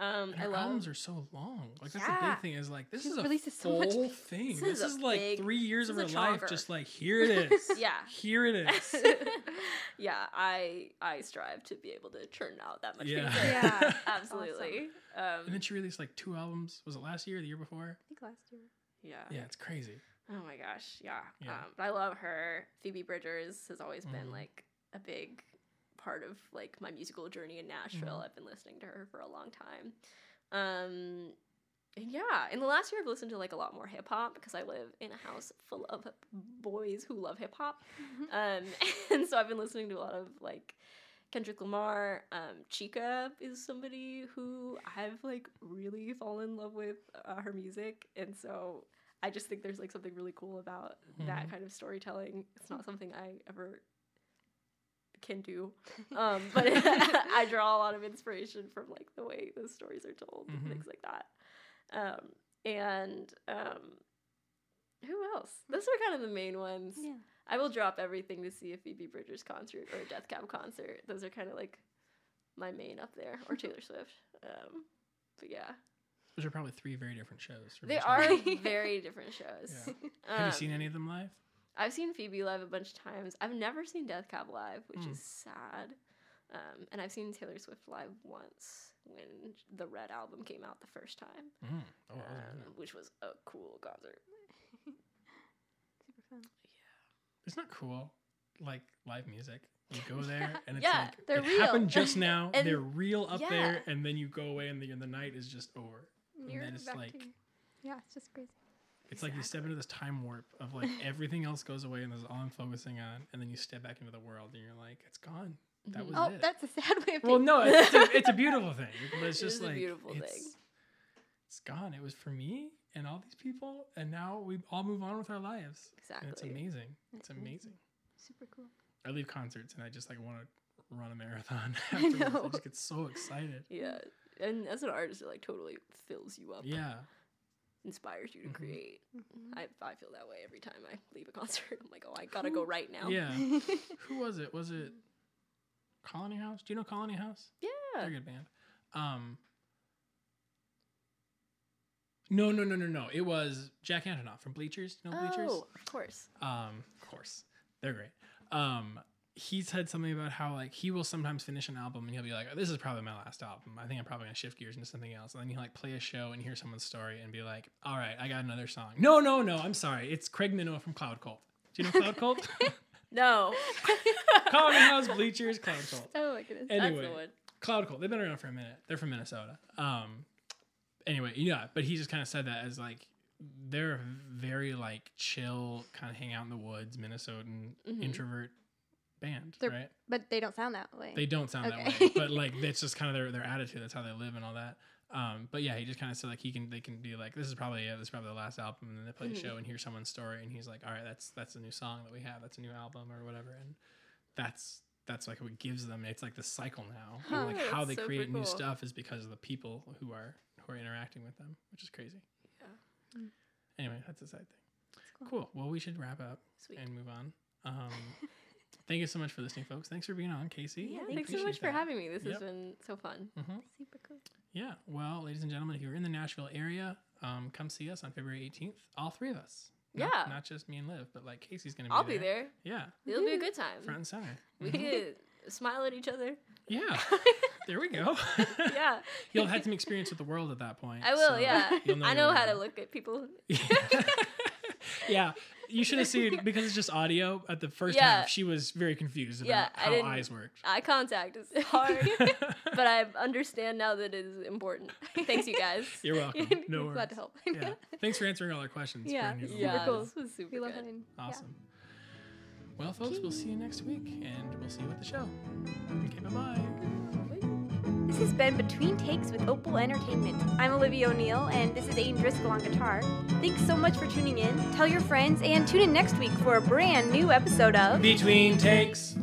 [SPEAKER 4] Um,
[SPEAKER 3] And
[SPEAKER 4] I
[SPEAKER 3] her
[SPEAKER 4] love
[SPEAKER 3] albums are so long. Like that's the big thing is like this
[SPEAKER 2] She
[SPEAKER 3] is a
[SPEAKER 2] releases so
[SPEAKER 3] full
[SPEAKER 2] much
[SPEAKER 3] thing. This,
[SPEAKER 4] This
[SPEAKER 3] is,
[SPEAKER 4] is
[SPEAKER 3] like
[SPEAKER 4] big-
[SPEAKER 3] three years of her
[SPEAKER 4] this is a
[SPEAKER 3] life. Just like here it is.
[SPEAKER 4] yeah.
[SPEAKER 3] Here it is.
[SPEAKER 4] yeah, I I strive to be able to churn out that much
[SPEAKER 3] Yeah.
[SPEAKER 4] music.
[SPEAKER 2] Yeah.
[SPEAKER 4] absolutely.
[SPEAKER 3] and then
[SPEAKER 4] Um,
[SPEAKER 3] she released like two albums. Was it last year or the year before?
[SPEAKER 2] I think last year.
[SPEAKER 4] yeah.
[SPEAKER 3] Yeah, it's crazy.
[SPEAKER 4] Oh my gosh, yeah.
[SPEAKER 3] Yeah.
[SPEAKER 4] Um, but I love her. Phoebe Bridgers has always been
[SPEAKER 3] Mhm.
[SPEAKER 4] like a big part of like my musical journey in Nashville.
[SPEAKER 3] Mhm.
[SPEAKER 4] I've been listening to her for a long time. Um, and yeah, in the last year I've listened to like a lot more hip hop because I live in a house full of boys who love hip hop. Um, and so I've been listening to a lot of like Kendrick Lamar. Um, Chika is somebody who I've like really fallen in love with uh, her music, and so I just think there's like something really cool about that
[SPEAKER 3] Mhm.
[SPEAKER 4] kind of storytelling. It's not something I ever can do, um, but I draw a lot of inspiration from like the way those stories are told
[SPEAKER 3] Mhm.
[SPEAKER 4] and things like that. Um, and um, who else? Those are kind of the main ones.
[SPEAKER 2] Yeah.
[SPEAKER 4] I will drop everything to see a Phoebe Bridgers concert or a Death Cab concert. Those are kind of like my main up there, or Taylor Swift. Um, but yeah,
[SPEAKER 3] Those are probably three very different shows.
[SPEAKER 4] they are very different shows.
[SPEAKER 3] Yeah. Have you
[SPEAKER 4] Um,
[SPEAKER 3] seen any of them live?
[SPEAKER 4] I've seen Phoebe live a bunch of times. I've never seen Death Cab live, which
[SPEAKER 3] Mm.
[SPEAKER 4] is sad. Um, and I've seen Taylor Swift live once when the Red album came out the first time,
[SPEAKER 3] Mm. Oh, that was
[SPEAKER 4] um, which was a cool concert.
[SPEAKER 2] Super fun. Yeah.
[SPEAKER 3] Isn't that cool? Like live music. You go there and it's
[SPEAKER 4] Yeah,
[SPEAKER 3] like
[SPEAKER 2] they're
[SPEAKER 3] it
[SPEAKER 2] real.
[SPEAKER 3] happened just now.
[SPEAKER 4] And-
[SPEAKER 3] they're real up
[SPEAKER 4] yeah.
[SPEAKER 3] there, and then you go away and the, and the night is just over. And
[SPEAKER 2] You're
[SPEAKER 3] then it's like
[SPEAKER 2] to- yeah, it's just crazy.
[SPEAKER 3] It's like you step into this time warp of like everything else goes away and this is all I'm focusing on, and then you step back into the world and you're like, it's gone. That
[SPEAKER 4] Mhm.
[SPEAKER 3] was
[SPEAKER 2] Oh,
[SPEAKER 3] it.
[SPEAKER 2] that's a sad way of
[SPEAKER 3] well, no, it's a, it's a beautiful thing, but it's
[SPEAKER 4] It
[SPEAKER 3] just
[SPEAKER 4] a
[SPEAKER 3] like
[SPEAKER 4] beautiful
[SPEAKER 3] it's,
[SPEAKER 4] thing.
[SPEAKER 3] It's gone. It was for me and all these people, and now we all move on with our lives.
[SPEAKER 4] Exactly.
[SPEAKER 3] And it's amazing. It's
[SPEAKER 2] amazing.
[SPEAKER 3] amazing.
[SPEAKER 2] Super cool.
[SPEAKER 3] I leave concerts and I just like want to run a marathon.
[SPEAKER 2] I
[SPEAKER 3] Afterwards. I,
[SPEAKER 2] know.
[SPEAKER 3] just get so excited.
[SPEAKER 4] Yeah, and as an artist, it like totally fills you up,
[SPEAKER 3] Yeah.
[SPEAKER 4] Inspires you to
[SPEAKER 3] Mhm.
[SPEAKER 4] create.
[SPEAKER 2] Mhm.
[SPEAKER 4] I, I feel that way every time I leave a concert. I'm like, oh, I gotta go right now.
[SPEAKER 3] Yeah. Who was it? Was it Colony House? Do you know Colony House?
[SPEAKER 4] Yeah.
[SPEAKER 3] They're a good band. Um. No, no, no, no, no. It was Jack Antonoff from Bleachers. You know Bleachers?
[SPEAKER 4] Oh, of course.
[SPEAKER 3] Um, of course, they're great. Um, he said something about how like he will sometimes finish an album and he'll be like, "This is probably my last album. I think I'm probably gonna shift gears into something else." And then he'll like play a show and hear someone's story and be like, "All right, I got another song." No, no, no. I'm sorry. It's Craig Minowa from Cloud Cult. Do you know Cloud Cult?
[SPEAKER 4] No.
[SPEAKER 3] Common House Bleachers, Cloud Cult.
[SPEAKER 2] Oh my goodness.
[SPEAKER 4] That's
[SPEAKER 3] Anyway. Cloud Cult. They've been around for a minute. They're from Minnesota. Um. Anyway, yeah, but he just kind of said that as like they're very like chill, kind of hang out in the woods, Minnesotan
[SPEAKER 4] Mhm.
[SPEAKER 3] introvert band,
[SPEAKER 2] They're-
[SPEAKER 3] right?
[SPEAKER 2] But they don't sound that way.
[SPEAKER 3] They don't sound that way, but like that's just kind of their, their attitude. That's how they live and all that. Um, but yeah, he just kind of said like he can they can be like this is probably yeah, this is probably the last album, and then they play
[SPEAKER 4] Mhm.
[SPEAKER 3] a show and hear someone's story, and he's like, all right, that's that's a new song that we have, that's a new album or whatever, and that's that's like what gives them. It's like the cycle now.
[SPEAKER 2] Huh.
[SPEAKER 3] Like how they create new stuff is because of the people who are who are interacting with them, which is crazy.
[SPEAKER 4] Yeah.
[SPEAKER 2] Mm.
[SPEAKER 3] Anyway, that's a side thing.
[SPEAKER 2] cool.
[SPEAKER 3] Cool. Well, we should wrap up
[SPEAKER 4] Sweet.
[SPEAKER 3] and move on. Um, thank you so much for listening, folks. Thanks for being on, KC.
[SPEAKER 4] Yeah,
[SPEAKER 2] thank
[SPEAKER 4] thanks so
[SPEAKER 3] Appreciate
[SPEAKER 4] much for having me. This
[SPEAKER 3] Yep.
[SPEAKER 4] has been so fun.
[SPEAKER 3] Mhm.
[SPEAKER 2] Super cool.
[SPEAKER 3] Yeah. Well, ladies and gentlemen, if you're in the Nashville area, um, come see us on February 18th. All three of us. Not-
[SPEAKER 4] Yeah.
[SPEAKER 3] Not, just me and Liv, but like KC's gonna be there.
[SPEAKER 4] I'll
[SPEAKER 3] there.
[SPEAKER 4] be there.
[SPEAKER 3] Yeah.
[SPEAKER 4] It'll be a good time.
[SPEAKER 3] Front and center.
[SPEAKER 4] We
[SPEAKER 3] Mhm.
[SPEAKER 4] could smile at each other.
[SPEAKER 3] Yeah. There we go.
[SPEAKER 4] yeah,
[SPEAKER 3] You'll have had some experience with the world at that point.
[SPEAKER 4] I will.
[SPEAKER 3] so
[SPEAKER 4] yeah,
[SPEAKER 3] you'll
[SPEAKER 4] I know how
[SPEAKER 3] we
[SPEAKER 4] to look at people.
[SPEAKER 3] yeah. You should have seen because it's just audio. At the first
[SPEAKER 4] Yeah.
[SPEAKER 3] half, she was very confused about
[SPEAKER 4] Yeah, I
[SPEAKER 3] how
[SPEAKER 4] didn't-
[SPEAKER 3] eyes worked.
[SPEAKER 4] Eye contact is hard, but I understand now that it is important. Thanks, you guys.
[SPEAKER 3] You're welcome. No worries.
[SPEAKER 2] Glad to help.
[SPEAKER 3] Yeah. Thanks for answering all our questions.
[SPEAKER 2] Yeah.
[SPEAKER 3] for New
[SPEAKER 2] Yeah. Cool.
[SPEAKER 4] this was super
[SPEAKER 2] We love
[SPEAKER 4] good.
[SPEAKER 2] having. yeah.
[SPEAKER 3] Awesome. Well, folks, we'll see you next week, and we'll see you at the show. Okay, bye bye.
[SPEAKER 2] This has been Between Takes with Opal Entertainment. I'm Olivia O'Neill, and this is Aidan Driscoll on guitar. Thanks so much for tuning in. Tell your friends, and tune in next week for a brand new episode of
[SPEAKER 3] Between takes.